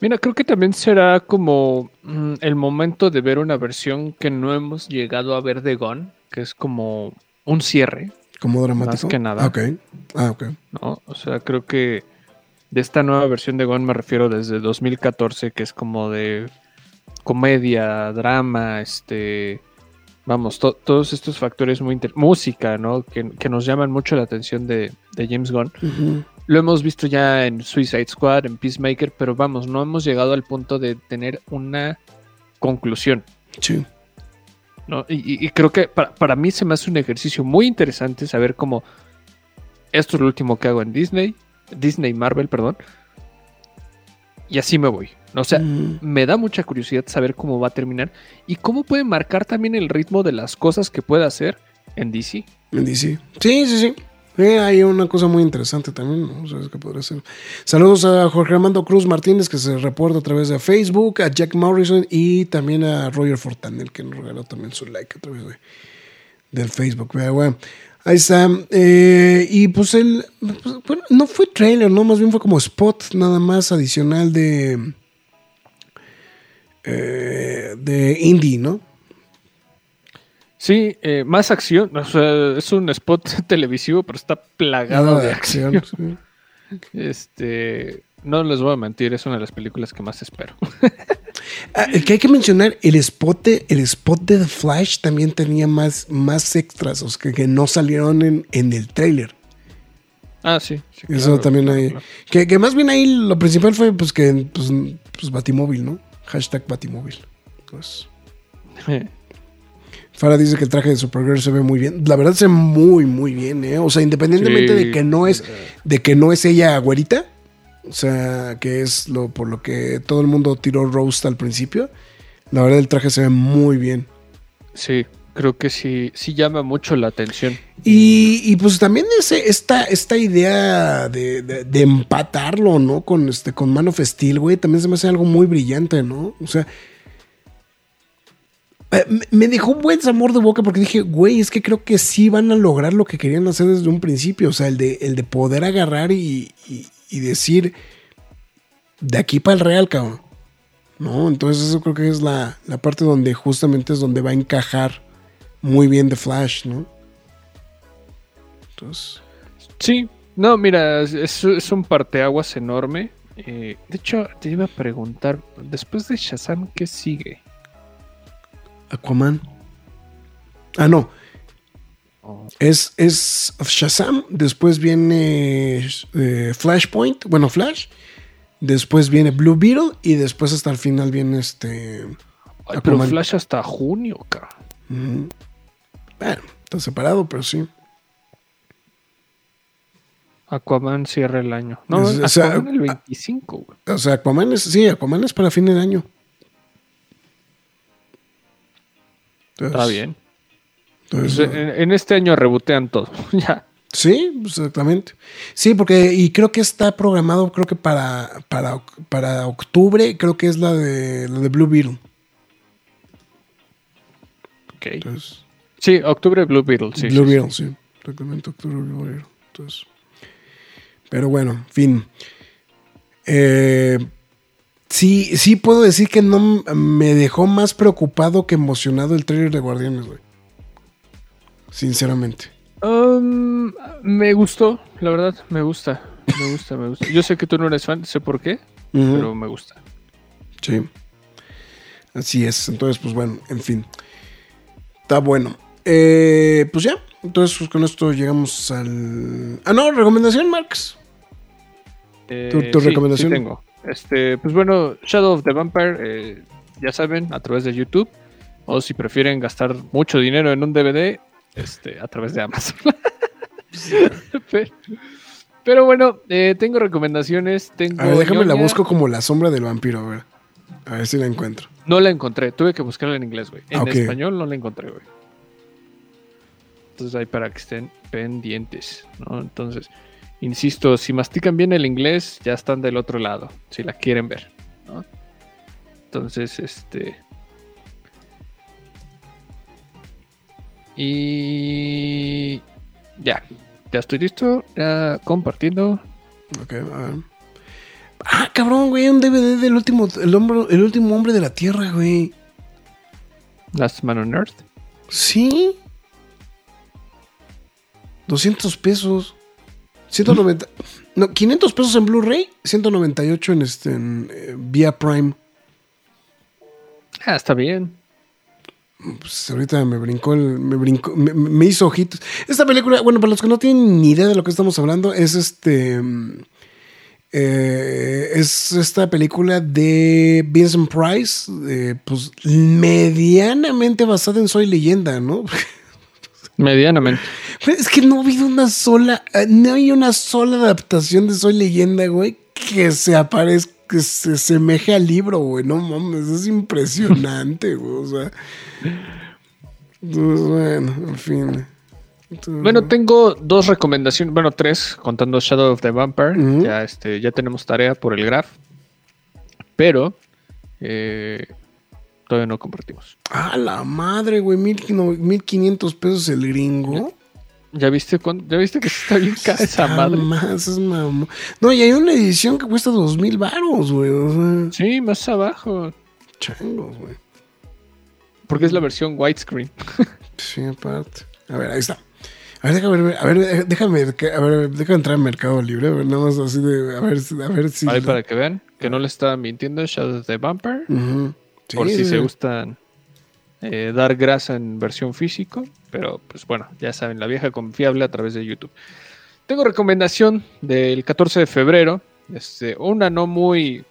Speaker 2: Mira, creo que también será como mm, el momento de ver una versión que no hemos llegado a ver de Gon, que es como un cierre,
Speaker 1: Como dramático.
Speaker 2: que nada.
Speaker 1: Ok. Ah, ok.
Speaker 2: ¿no? O sea, creo que de esta nueva versión de Gon me refiero desde 2014, que es como de comedia, drama, este, vamos, to- todos estos factores muy inter- música, ¿no? Que, que nos llaman mucho la atención de, de James Gunn. Lo hemos visto ya en Suicide Squad, en Peacemaker, pero vamos, no hemos llegado al punto de tener una conclusión.
Speaker 1: Sí.
Speaker 2: ¿No? Y, creo que para, para mí se me hace un ejercicio muy interesante saber cómo esto es lo último que hago en Disney, Disney Marvel, perdón, y así me voy. O sea,
Speaker 1: Mm.
Speaker 2: me da mucha curiosidad saber cómo va a terminar y cómo puede marcar también el ritmo de las cosas que pueda hacer en DC.
Speaker 1: En DC. Sí, sí, sí. Eh, hay una cosa muy interesante también, ¿no? ¿Sabes qué podría ser? Saludos a Jorge Armando Cruz Martínez, que se reporta a través de Facebook, a Jack Morrison y también a Roger Fortanel, que nos regaló también su like a través de, del Facebook. Pero bueno, ahí está. Eh, y pues el. pues, no fue trailer, ¿no? Más bien fue como spot nada más adicional de. eh, de indie, ¿no?
Speaker 2: Sí, eh, más acción. O sea, es un spot (laughs) televisivo, pero está plagado de acción.
Speaker 1: sí.
Speaker 2: Este, no les voy a mentir, es una de las películas que más espero.
Speaker 1: Ah, el que hay que mencionar, el spot de, el spot de The Flash también tenía más, más extras, o sea, que, que no salieron en, en el trailer.
Speaker 2: ah, sí. sí,
Speaker 1: Eso
Speaker 2: claro,
Speaker 1: también
Speaker 2: claro,
Speaker 1: hay.
Speaker 2: claro.
Speaker 1: Que, que más bien ahí lo principal fue pues que pues, pues Batimóvil, ¿no? Hashtag Batimóvil. Pues, (laughs) Farah dice que el traje de Supergirl se ve muy bien. La verdad se ve muy, muy bien, ¿eh? O sea, independientemente
Speaker 2: Sí.
Speaker 1: de que no es, de que no es ella güerita. O sea, que es lo por lo que todo el mundo tiró roast al principio. La verdad el traje se ve muy bien.
Speaker 2: Sí, creo que sí, sí llama mucho la atención.
Speaker 1: Y, y, pues también ese, esta, esta idea de, de- de empatarlo, ¿no? Con este, con Man of Steel, güey, también se me hace algo muy brillante, ¿no? O sea. Eh, me- dejó un buen sabor de boca porque dije, güey, es que creo que sí van a lograr lo que querían hacer desde un principio. O sea, el de, el de poder agarrar y, y- y decir de aquí para el real, cabrón. ¿No? Entonces, eso creo que es la, la parte donde justamente es donde va a encajar muy bien The Flash, ¿no? Entonces.
Speaker 2: Sí, no, mira, es, es un parteaguas enorme. Eh, de hecho, te iba a preguntar, después de Shazam, ¿qué sigue?
Speaker 1: Aquaman. Ah, no. Es, es Shazam. Después viene eh, Flashpoint. Bueno, Flash. Después viene Blue Beetle. Y después hasta el final viene este.
Speaker 2: ay, pero
Speaker 1: Aquaman.
Speaker 2: Flash hasta junio,
Speaker 1: ujú. Bueno, está separado, pero sí.
Speaker 2: Aquaman cierra el año. No,
Speaker 1: Es- o sea,
Speaker 2: Aquaman el
Speaker 1: ah,
Speaker 2: 25, güey.
Speaker 1: O sea, Aquaman es. Sí, Aquaman es para fin de año. Entonces-
Speaker 2: Está bien.
Speaker 1: entonces,
Speaker 2: Pues, en, en este año rebotean todo. (laughs) ya.
Speaker 1: Sí, exactamente. Sí, porque y creo que está programado, creo que para, para, para octubre, creo que es la de, la de Blue Beetle.
Speaker 2: Ok.
Speaker 1: Entonces,
Speaker 2: Sí, octubre Blue Beetle. Sí,
Speaker 1: Blue
Speaker 2: sí,
Speaker 1: Beetle, sí. Exactamente, octubre, Blue Beetle. Entonces, pero bueno, fin. Eh, sí, sí puedo decir que no me dejó más preocupado que emocionado el trailer de Guardianes, güey. Sinceramente.
Speaker 2: Um, me gustó, la verdad, me gusta. Me gusta, me gusta. Yo sé que tú no eres fan, sé por qué, pero me gusta.
Speaker 1: Sí. Así es. Entonces, pues bueno, en fin. Está bueno. Eh, pues ya. Entonces, pues con esto llegamos al. Ah, no, recomendación, Marx.
Speaker 2: Eh,
Speaker 1: ¿Tu- tu
Speaker 2: sí,
Speaker 1: recomendación?
Speaker 2: sí tengo. Este, pues bueno, Shadow of the Vampire, eh, ya saben, a través de YouTube. O si prefieren gastar mucho dinero en un DVD, este, a través de Amazon. (laughs) pero, pero bueno, eh, tengo recomendaciones. Tengo
Speaker 1: A ver, déjame la busco como la sombra del vampiro, a ver. A ver si la encuentro.
Speaker 2: No la encontré, tuve que buscarla en inglés, güey. En
Speaker 1: Ok.
Speaker 2: español no la encontré, güey. Entonces ahí para que estén pendientes, ¿no? Entonces, insisto, si mastican bien el inglés, ya están del otro lado, si la quieren ver, ¿no? Entonces, este... Y... Ya, ya estoy listo, ya compartiendo.
Speaker 1: Ok, a ver. Ah, cabrón, güey, un DVD del último, el, hombro- el último hombre de la Tierra, güey.
Speaker 2: Last Man on Earth.
Speaker 1: Sí. 200 pesos. 190. No, 500 pesos en Blu-ray, 198 en este en, eh, vía Prime.
Speaker 2: Ah, está bien.
Speaker 1: Pues ahorita me brincó el, me brincó, me, me hizo ojitos. Esta película, bueno, para los que no tienen ni idea de lo que estamos hablando, es este mm, eh, es esta película de Vincent Price, eh, pues medianamente basada en Soy Leyenda, ¿no? (laughs)
Speaker 2: Medianamente.
Speaker 1: Es que no ha habido una sola, eh, no hay una sola adaptación de Soy Leyenda, güey, que se aparezca, que se asemeje al libro, güey. No mames, es impresionante, güey. O sea. Pues, bueno, en fin. Entonces,
Speaker 2: Bueno, tengo dos recomendaciones, bueno, tres, contando Shadow of the Vampire. Ya, este, ya tenemos tarea por el graph. Pero eh, todavía no compartimos.
Speaker 1: Ah, la madre, güey. Mil, no, 1500 pesos el gringo.
Speaker 2: ¿Ya viste, cuán- ¿Ya viste que está bien cara esa madre?
Speaker 1: Más, es mamón. No, y hay una edición que cuesta dos mil baros, güey. O sea,
Speaker 2: Sí, más abajo.
Speaker 1: changos, güey.
Speaker 2: Porque es la versión widescreen. (laughs)
Speaker 1: Sí, aparte. A ver, ahí está. A ver, déjame ver, a ver, eh, déjame, a ver, déjame entrar en Mercado Libre, a ver, nada más así de, a ver, si- a ver si.
Speaker 2: Ahí para que vean que no le estaba mintiendo Shadow the Vampire.
Speaker 1: Ujú. Sí,
Speaker 2: por si
Speaker 1: sí,
Speaker 2: se gustan eh, dar grasa en versión físico. Pero pues bueno, ya saben, la vieja confiable a través de YouTube. Tengo recomendación del 14 de febrero. Este, una no muy,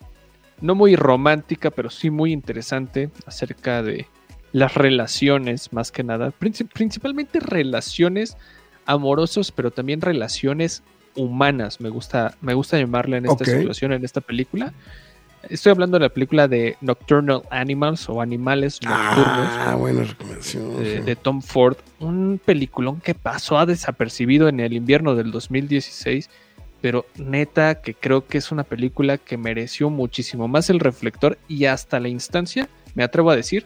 Speaker 2: no muy romántica, pero sí muy interesante acerca de las relaciones, más que nada. Princi- principalmente relaciones amorosas, pero también relaciones humanas. Me gusta, me gusta llamarle en esta situación, en esta película. Estoy hablando de la película de Nocturnal Animals o Animales Nocturnos
Speaker 1: Ah, buena recomendación.
Speaker 2: de, Tom Ford, un peliculón que pasó a desapercibido en el invierno del 2016, pero neta que creo que es una película que mereció muchísimo más el reflector y hasta la instancia, me atrevo a decir,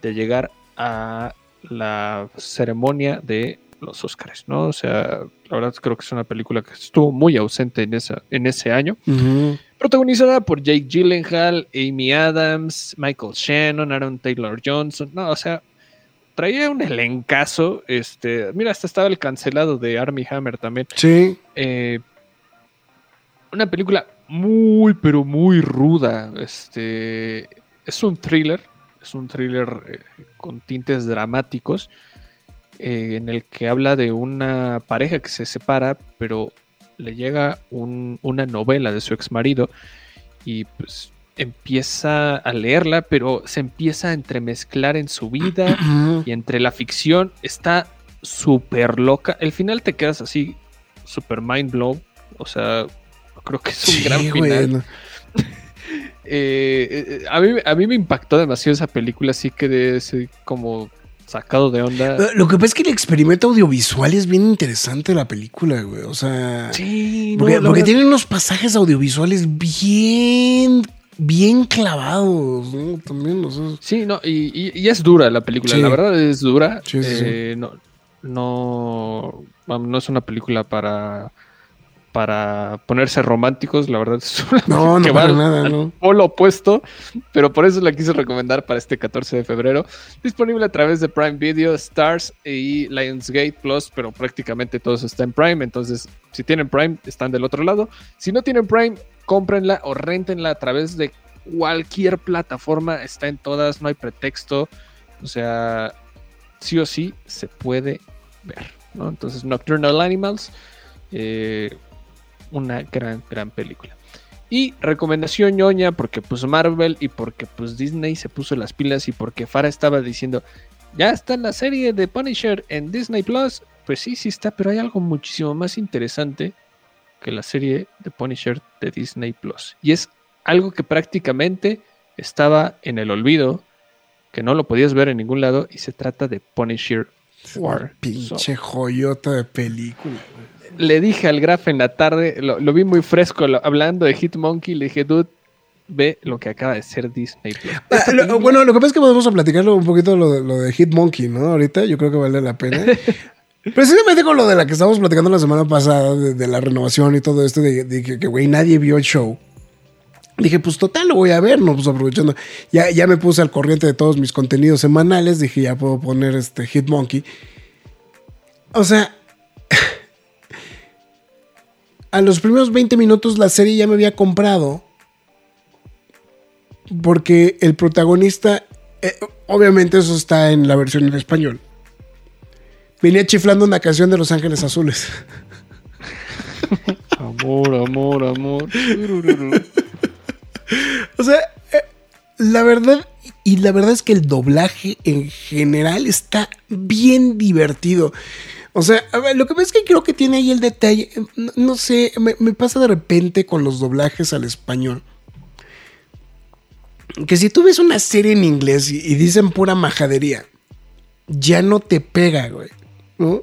Speaker 2: de llegar a la ceremonia de los Oscars, ¿no? O sea, la verdad creo que es una película que estuvo muy ausente en, esa, en ese año.
Speaker 1: Ujú.
Speaker 2: Protagonizada por Jake Gyllenhaal, Amy Adams, Michael Shannon, Aaron Taylor Johnson. No, o sea, traía un elencazo. Este, mira, hasta estaba el cancelado de Army Hammer también.
Speaker 1: Sí.
Speaker 2: Eh, una película muy, pero muy ruda. Este, es un thriller. Es un thriller eh, con tintes dramáticos. eh, en el que habla de una pareja que se separa, pero le llega un- una novela de su ex marido y pues empieza a leerla, pero se empieza a entremezclar en su vida y entre la ficción está súper loca. El final te quedas así, súper mind blown. O sea, creo que es un
Speaker 1: Sí,
Speaker 2: gran final. (laughs) Eh, eh, a, mí, a mí me impactó demasiado esa película, así que de ese como sacado de onda.
Speaker 1: Eh, Lo que pasa es que el experimento audiovisual es bien interesante la película, güey. O sea,
Speaker 2: Sí,
Speaker 1: porque, porque tiene unos pasajes audiovisuales bien, bien clavados, ¿no? También, o sea,
Speaker 2: Sí, no, y, y- y es dura la película,
Speaker 1: Sí.
Speaker 2: la verdad es dura.
Speaker 1: Sí, sí.
Speaker 2: Eh, No, no, no es una película para, para ponerse románticos, la verdad (laughs) es una
Speaker 1: No, no
Speaker 2: que al-
Speaker 1: nada,
Speaker 2: al
Speaker 1: no.
Speaker 2: polo opuesto, pero por eso la quise recomendar para este 14 de febrero. Disponible a través de Prime Video, Stars y Lionsgate Plus, pero prácticamente todo eso está en Prime, entonces si tienen Prime están del otro lado. Si no tienen Prime, cómprenla o rentenla a través de cualquier plataforma, está en todas, no hay pretexto, o sea, sí o sí se puede ver, ¿no? Entonces Nocturnal Animals, eh, una gran, gran película. Y recomendación ñoña, porque pues Marvel y porque pues Disney se puso las pilas y porque Farah estaba diciendo, ya está la serie de Punisher en Disney Plus. Pues sí, sí está, pero hay algo muchísimo más interesante que la serie de Punisher de Disney Plus. Y es algo que prácticamente estaba en el olvido, que no lo podías ver en ningún lado, y se trata de Punisher War.
Speaker 1: pinche joyota de película.
Speaker 2: le dije al Graf en la tarde, lo, lo vi muy fresco lo- hablando de Hitmonkey, le dije, dude, ve lo que acaba de ser Disney.
Speaker 1: Ah, lo- bueno, lo que pasa es que podemos platicarlo un poquito lo de, lo de Hitmonkey, ¿no? Ahorita yo creo que vale la pena. (laughs) Precisamente con lo de la que estábamos platicando la semana pasada, de, de la renovación y todo esto, de, de que, güey, nadie vio el show. Dije, pues total, lo voy a ver, ¿no? Pues aprovechando. Ya, ya me puse al corriente de todos mis contenidos semanales. Dije, ya puedo poner este Hitmonkey. O sea, (laughs) a los primeros 20 minutos la serie ya me había comprado. Porque el protagonista, eh, obviamente eso está en la versión en español. Venía chiflando una canción de Los Ángeles Azules. (laughs)
Speaker 2: Amor, amor, amor. (laughs) (laughs)
Speaker 1: O sea, eh, la verdad, y la verdad es que el doblaje en general está bien divertido. O sea, lo que pasa es que creo que tiene ahí el detalle, eh, no, sé, me, me pasa de repente con los doblajes al español. Que si tú ves una serie en inglés y, y dicen pura majadería, ya no te pega, güey. ¿no?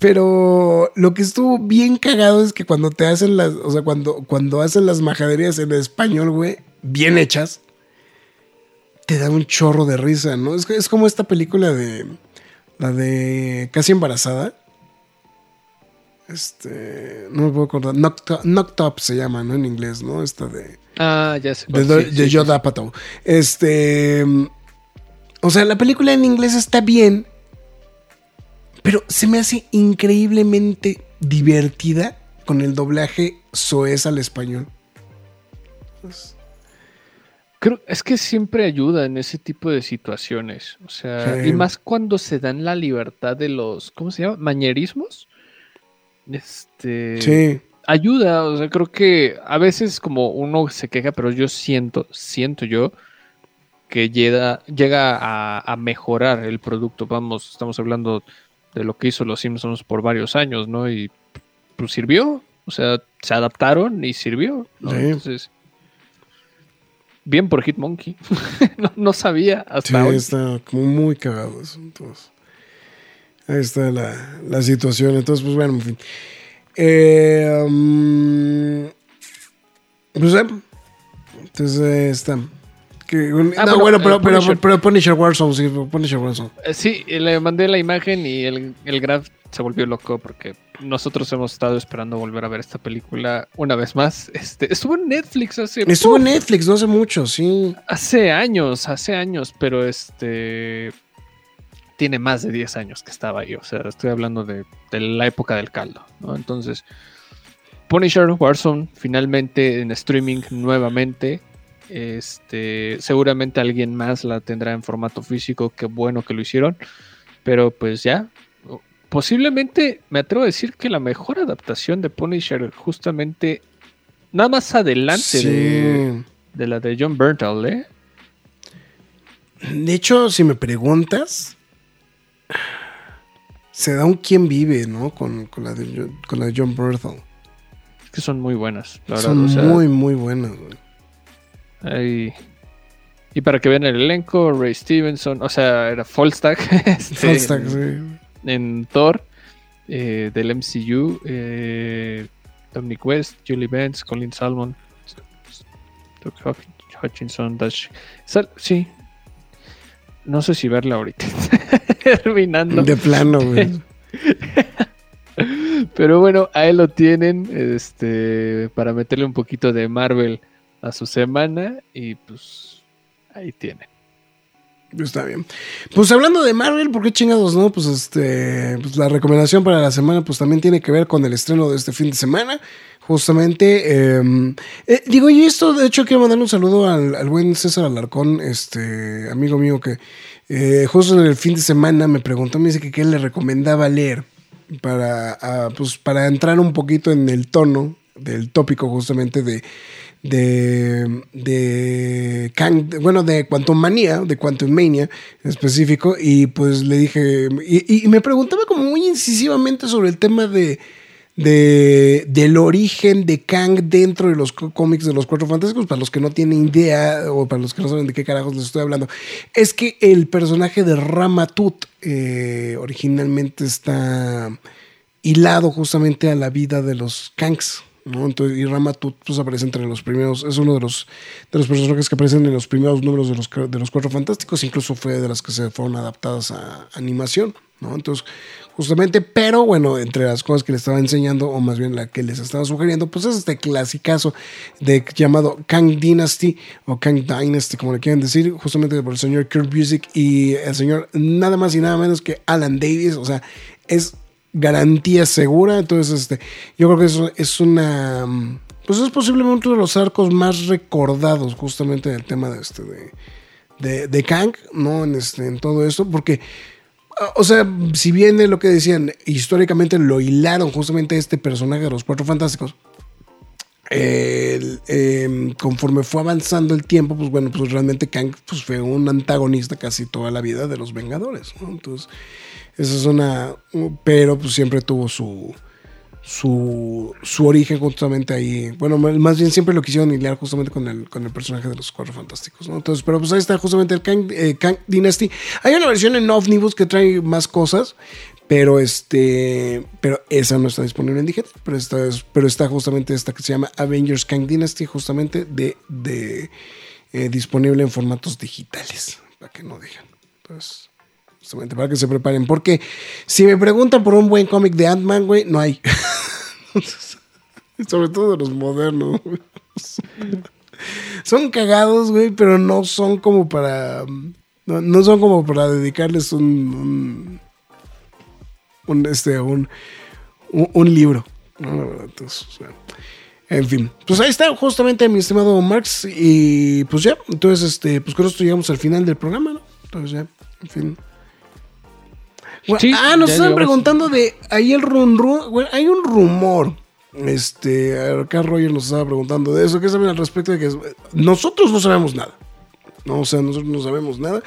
Speaker 1: Pero lo que estuvo bien cagado es que cuando te hacen las, o sea, cuando, cuando hacen las majaderías en español, güey, bien hechas, te da un chorro de risa, ¿no? Es, es como esta película de, la de Casi Embarazada. Este, no me puedo acordar, Knocked, Up se llama, ¿no? En inglés, ¿no? Esta de...
Speaker 2: Ah, ya sé.
Speaker 1: De, de Joe Este... O sea, la película en inglés está bien, pero se me hace increíblemente divertida con el doblaje soez al español.
Speaker 2: Creo, es que siempre ayuda en ese tipo de situaciones. O sea, y más cuando se dan la libertad de los, ¿cómo se llama? Mañerismos. Este.
Speaker 1: Sí.
Speaker 2: Ayuda, o sea, creo que a veces como uno se queja, pero yo siento, siento yo que llega, llega a, mejorar el producto. Vamos, estamos hablando de lo que hizo los Simpsons por varios años, ¿no? Y pues sirvió, o sea, se adaptaron y sirvió, ¿no? Entonces, bien por Hitmonkey. (laughs) no, no sabía hasta
Speaker 1: sí, está como muy cagado eso. Entonces, ahí está la, situación. Entonces, pues bueno, en fin. Eh, um, pues, eh, entonces, está. Ah, no, bueno, pero, Punisher. pero, Punisher Warzone, sí, Punisher Warzone.
Speaker 2: Eh, sí, le mandé la imagen y el, el Graf se volvió loco porque nosotros hemos estado esperando volver a ver esta película una vez más. Este, estuvo en Netflix hace...
Speaker 1: Estuvo en Netflix, no hace mucho, sí.
Speaker 2: Hace años, hace años, pero este... Tiene más de 10 años que estaba ahí, o sea, estoy hablando de, de la época del caldo, ¿no? Entonces, Punisher Warzone finalmente en streaming nuevamente este, seguramente alguien más la tendrá en formato físico, qué bueno que lo hicieron. Pero pues ya, posiblemente me atrevo a decir que la mejor adaptación de Punisher justamente nada más adelante de, la de John Bernthal, ¿eh?
Speaker 1: De hecho, si me preguntas, se da un quien vive, ¿no? Con, la, de, con la de John Bernthal.
Speaker 2: Es que son muy buenas,
Speaker 1: Son muy, muy buenas,
Speaker 2: y para que vean el elenco, Ray Stevenson, o sea, era Falstaff. (laughs) este, en, Thor, eh, del MCU, eh, Dominic West, Julie Benz, Colin Salmon, Doug Hutchinson, Dash. sí. No sé si verla ahorita. (laughs) Terminando.
Speaker 1: De plano, güey. (laughs)
Speaker 2: Pero bueno, ahí lo tienen. Este, para meterle un poquito de Marvel a su semana y pues ahí tienen.
Speaker 1: Está bien. Pues hablando de Marvel, ¿por qué chingados no? Pues este, pues la recomendación para la semana, pues también tiene que ver con el estreno de este fin de semana. Justamente, em, eh, digo, y esto, de hecho, quiero mandarle un saludo al, buen César Alarcón, este amigo mío que eh, justo en el fin de semana me preguntó, me dice que qué le recomendaba leer para, ah, pues, para entrar un poquito en el tono del tópico justamente de de, de, bueno, de Quantum Manía, de Quantum Mania en específico, y pues le dije, y, me preguntaba como muy incisivamente sobre el tema de, de, del origen de Kang dentro de los cómics de los Cuatro Fantásticos, para los que no tienen idea o para los que no saben de qué carajos les estoy hablando, es que el personaje de Ramatut eh, originalmente está hilado justamente a la vida de los Kangs. Entonces, y Ramatut pues, aparece entre los primeros, es uno de los, de los personajes que aparecen en los primeros números de los, de los Cuatro Fantásticos, incluso fue de las que se fueron adaptadas a animación, ¿no? Entonces, justamente, pero bueno, entre las cosas que le estaba enseñando, o más bien la que les estaba sugiriendo, pues es este clasicazo de, llamado Kang Dynasty, o Kang Dynasty, como le quieren decir, justamente por el señor Kurt Busiek y el señor nada más y nada menos que Alan Davis, o sea, es garantía segura. Entonces, este, yo creo que eso es una. Pues es posiblemente uno de los arcos más recordados justamente del tema de este de, de, Kang, ¿no? En, este, todo esto, porque. O sea, si viene lo que decían, históricamente lo hilaron justamente este personaje de los Cuatro Fantásticos. Em, conforme fue avanzando el tiempo, pues bueno, pues realmente Kang pues, fue un antagonista casi toda la vida de los Vengadores, ¿no? Entonces, esa es una. Pero pues siempre tuvo su. Su, su origen justamente ahí. Bueno, más bien siempre lo quisieron hilar justamente con el, con el personaje de los Cuatro Fantásticos. Entonces, pero pues ahí está justamente el Kang, eh, Dynasty. Hay una versión en Omnibus que trae más cosas, Pero este, pero esa no está disponible en digital, pero está, pero está justamente esta que se llama Avengers Kang Dynasty, justamente de, de eh, disponible en formatos digitales, para que no digan. Entonces, justamente para que se preparen, porque si me preguntan por un buen cómic de Ant-Man, güey, no hay. (laughs) Sobre todo de los modernos. son cagados, güey, pero no son como para. No, son como para dedicarles un. un, este, un, un, libro. Entonces, en fin, pues ahí está justamente mi estimado Marx. Y pues ya, entonces, este, pues con esto llegamos al final del programa, ¿no? Entonces ya, en fin. Ah, nos están preguntando de ahí el run, run hay un rumor este, acá Roger nos estaba preguntando de eso. ¿Qué saben al respecto de que nosotros no sabemos nada? No, o sea, nosotros no sabemos nada.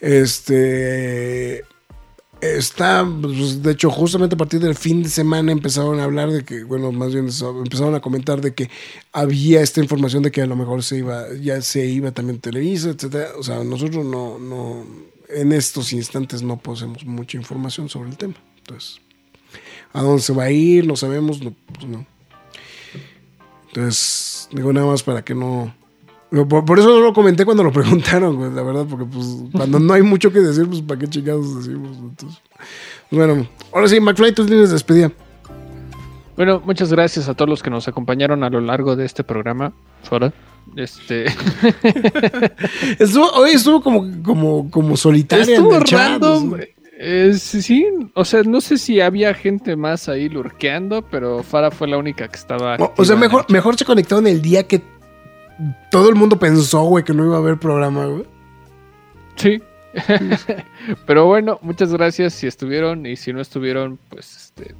Speaker 1: Este está, pues, de hecho, justamente a partir del fin de semana empezaron a hablar de que, bueno, más bien empezaron a comentar de que había esta información de que a lo mejor se iba, ya se iba también Televisa, etcétera. O sea, nosotros no, no, en estos instantes no poseemos mucha información sobre el tema. Entonces, a dónde se va a ir, no sabemos, no, pues no. Entonces, digo nada más para que no... Por, eso no lo comenté cuando lo (laughs) preguntaron, güey, la verdad, porque pues cuando no hay mucho que decir, pues para qué chingados decimos. Entonces, bueno, ahora sí, McFly, líneas de despedida.
Speaker 2: Bueno, muchas gracias a todos los que nos acompañaron a lo largo de este programa. Fora. Este. (laughs)
Speaker 1: estuvo, hoy estuvo como, como, como solitario.
Speaker 2: Estuvo random. Eh, sí, o sea, no sé si había gente más ahí lurqueando, pero Fara fue la única que estaba.
Speaker 1: O, sea, mejor, mejor se conectó en el día que todo el mundo pensó, güey, que no iba a haber programa, güey.
Speaker 2: Sí. (laughs) pero bueno, muchas gracias si estuvieron y si no estuvieron, pues, este,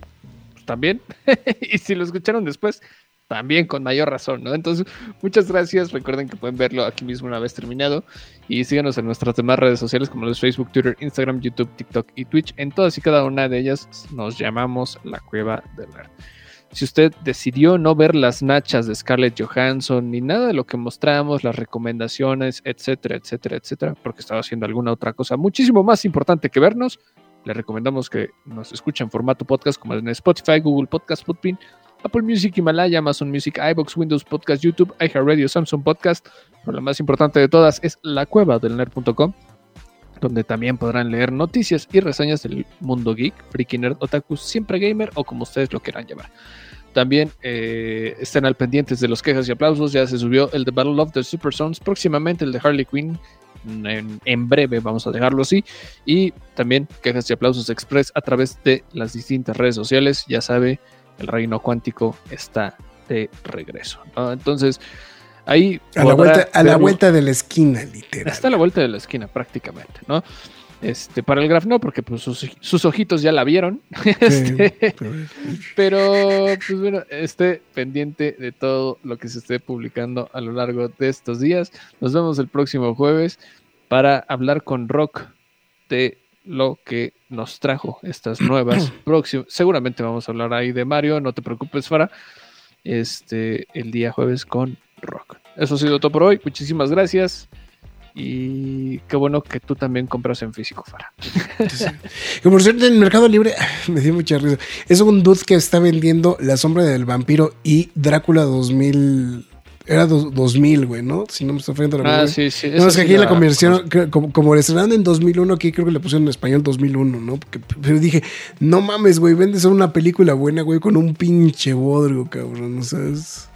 Speaker 2: también. (laughs) y si lo escucharon después, también con mayor razón, ¿no? Entonces, muchas gracias. Recuerden que pueden verlo aquí mismo una vez terminado. Y síganos en nuestras demás redes sociales como los Facebook, Twitter, Instagram, YouTube, TikTok y Twitch. En todas y cada una de ellas nos llamamos La Cueva del Nerd. Si usted decidió no ver las nachas de Scarlett Johansson ni nada de lo que mostramos, las recomendaciones, etcétera, etcétera, etcétera, porque estaba haciendo alguna otra cosa muchísimo más importante que vernos, le recomendamos que nos escuchen en formato podcast como en Spotify, Google Podcast, Footprint Apple Music, Himalaya, Amazon Music, iBox, Windows Podcast, YouTube, iHeartRadio, Samsung Podcast. Pero la más importante de todas es la cueva del nerd.com, donde también podrán leer noticias y reseñas del mundo geek, freaky nerd, otaku, siempre gamer o como ustedes lo quieran llamar. También eh, estén al pendientes de los quejas y aplausos. Ya se subió el de Battle of the Super Sons, próximamente el de Harley Quinn. En, en, breve, vamos a dejarlo así. Y también quejas y aplausos express a través de las distintas redes sociales. Ya sabe, el reino cuántico está de regreso. Entonces, ahí...
Speaker 1: A, la vuelta, a la vuelta, de la esquina, literal.
Speaker 2: Está a la vuelta de la esquina prácticamente, ¿no? Este, para el Graf no, porque pues, sus, ojitos ya la vieron. (laughs) Este, pero, pues bueno, esté pendiente de todo lo que se esté publicando a lo largo de estos días. Nos vemos el próximo jueves para hablar con Rock de lo que nos trajo estas nuevas (clears throat) próximas. Seguramente vamos a hablar ahí de Mario, no te preocupes, Fara. Este, el día jueves con Rock. Eso ha sido todo por hoy. Muchísimas gracias. Y qué bueno que tú también compras en físico, Fara.
Speaker 1: por cierto, en Mercado Libre (laughs) me dio mucha risa. Es un dude que está vendiendo La Sombra del Vampiro y Drácula 2000 era 2000, güey, ¿no? Si no me estoy fallando
Speaker 2: la Ah, sí, sí.
Speaker 1: No, es que aquí la conversión, como, como estrenaron en 2001, aquí creo que le pusieron en español 2001, ¿no? Porque, pero dije, no mames, güey, vendes una película buena, güey, con un pinche bodrio, cabrón, ¿no sabes?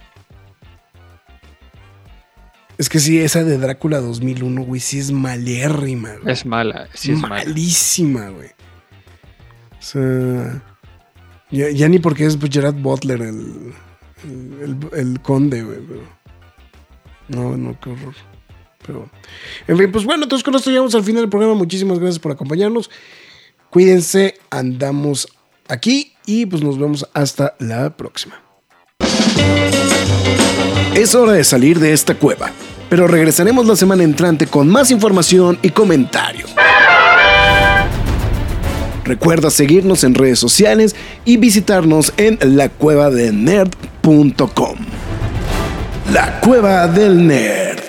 Speaker 1: Es que sí, esa de Drácula 2001, güey, sí es malérrima,
Speaker 2: güey. Es mala, sí es
Speaker 1: Malísima, güey. O sea, ya, ni porque es Gerard Butler el, el, el conde, güey, pero... No, no, qué horror. Pero, en fin, pues bueno, entonces con esto llegamos al final del programa. Muchísimas gracias por acompañarnos. Cuídense, andamos aquí y pues nos vemos hasta la próxima.
Speaker 4: Es hora de salir de esta cueva, pero regresaremos la semana entrante con más información y comentarios. Recuerda seguirnos en redes sociales y visitarnos en lacuevadenerd.com. La Cueva del Nerd.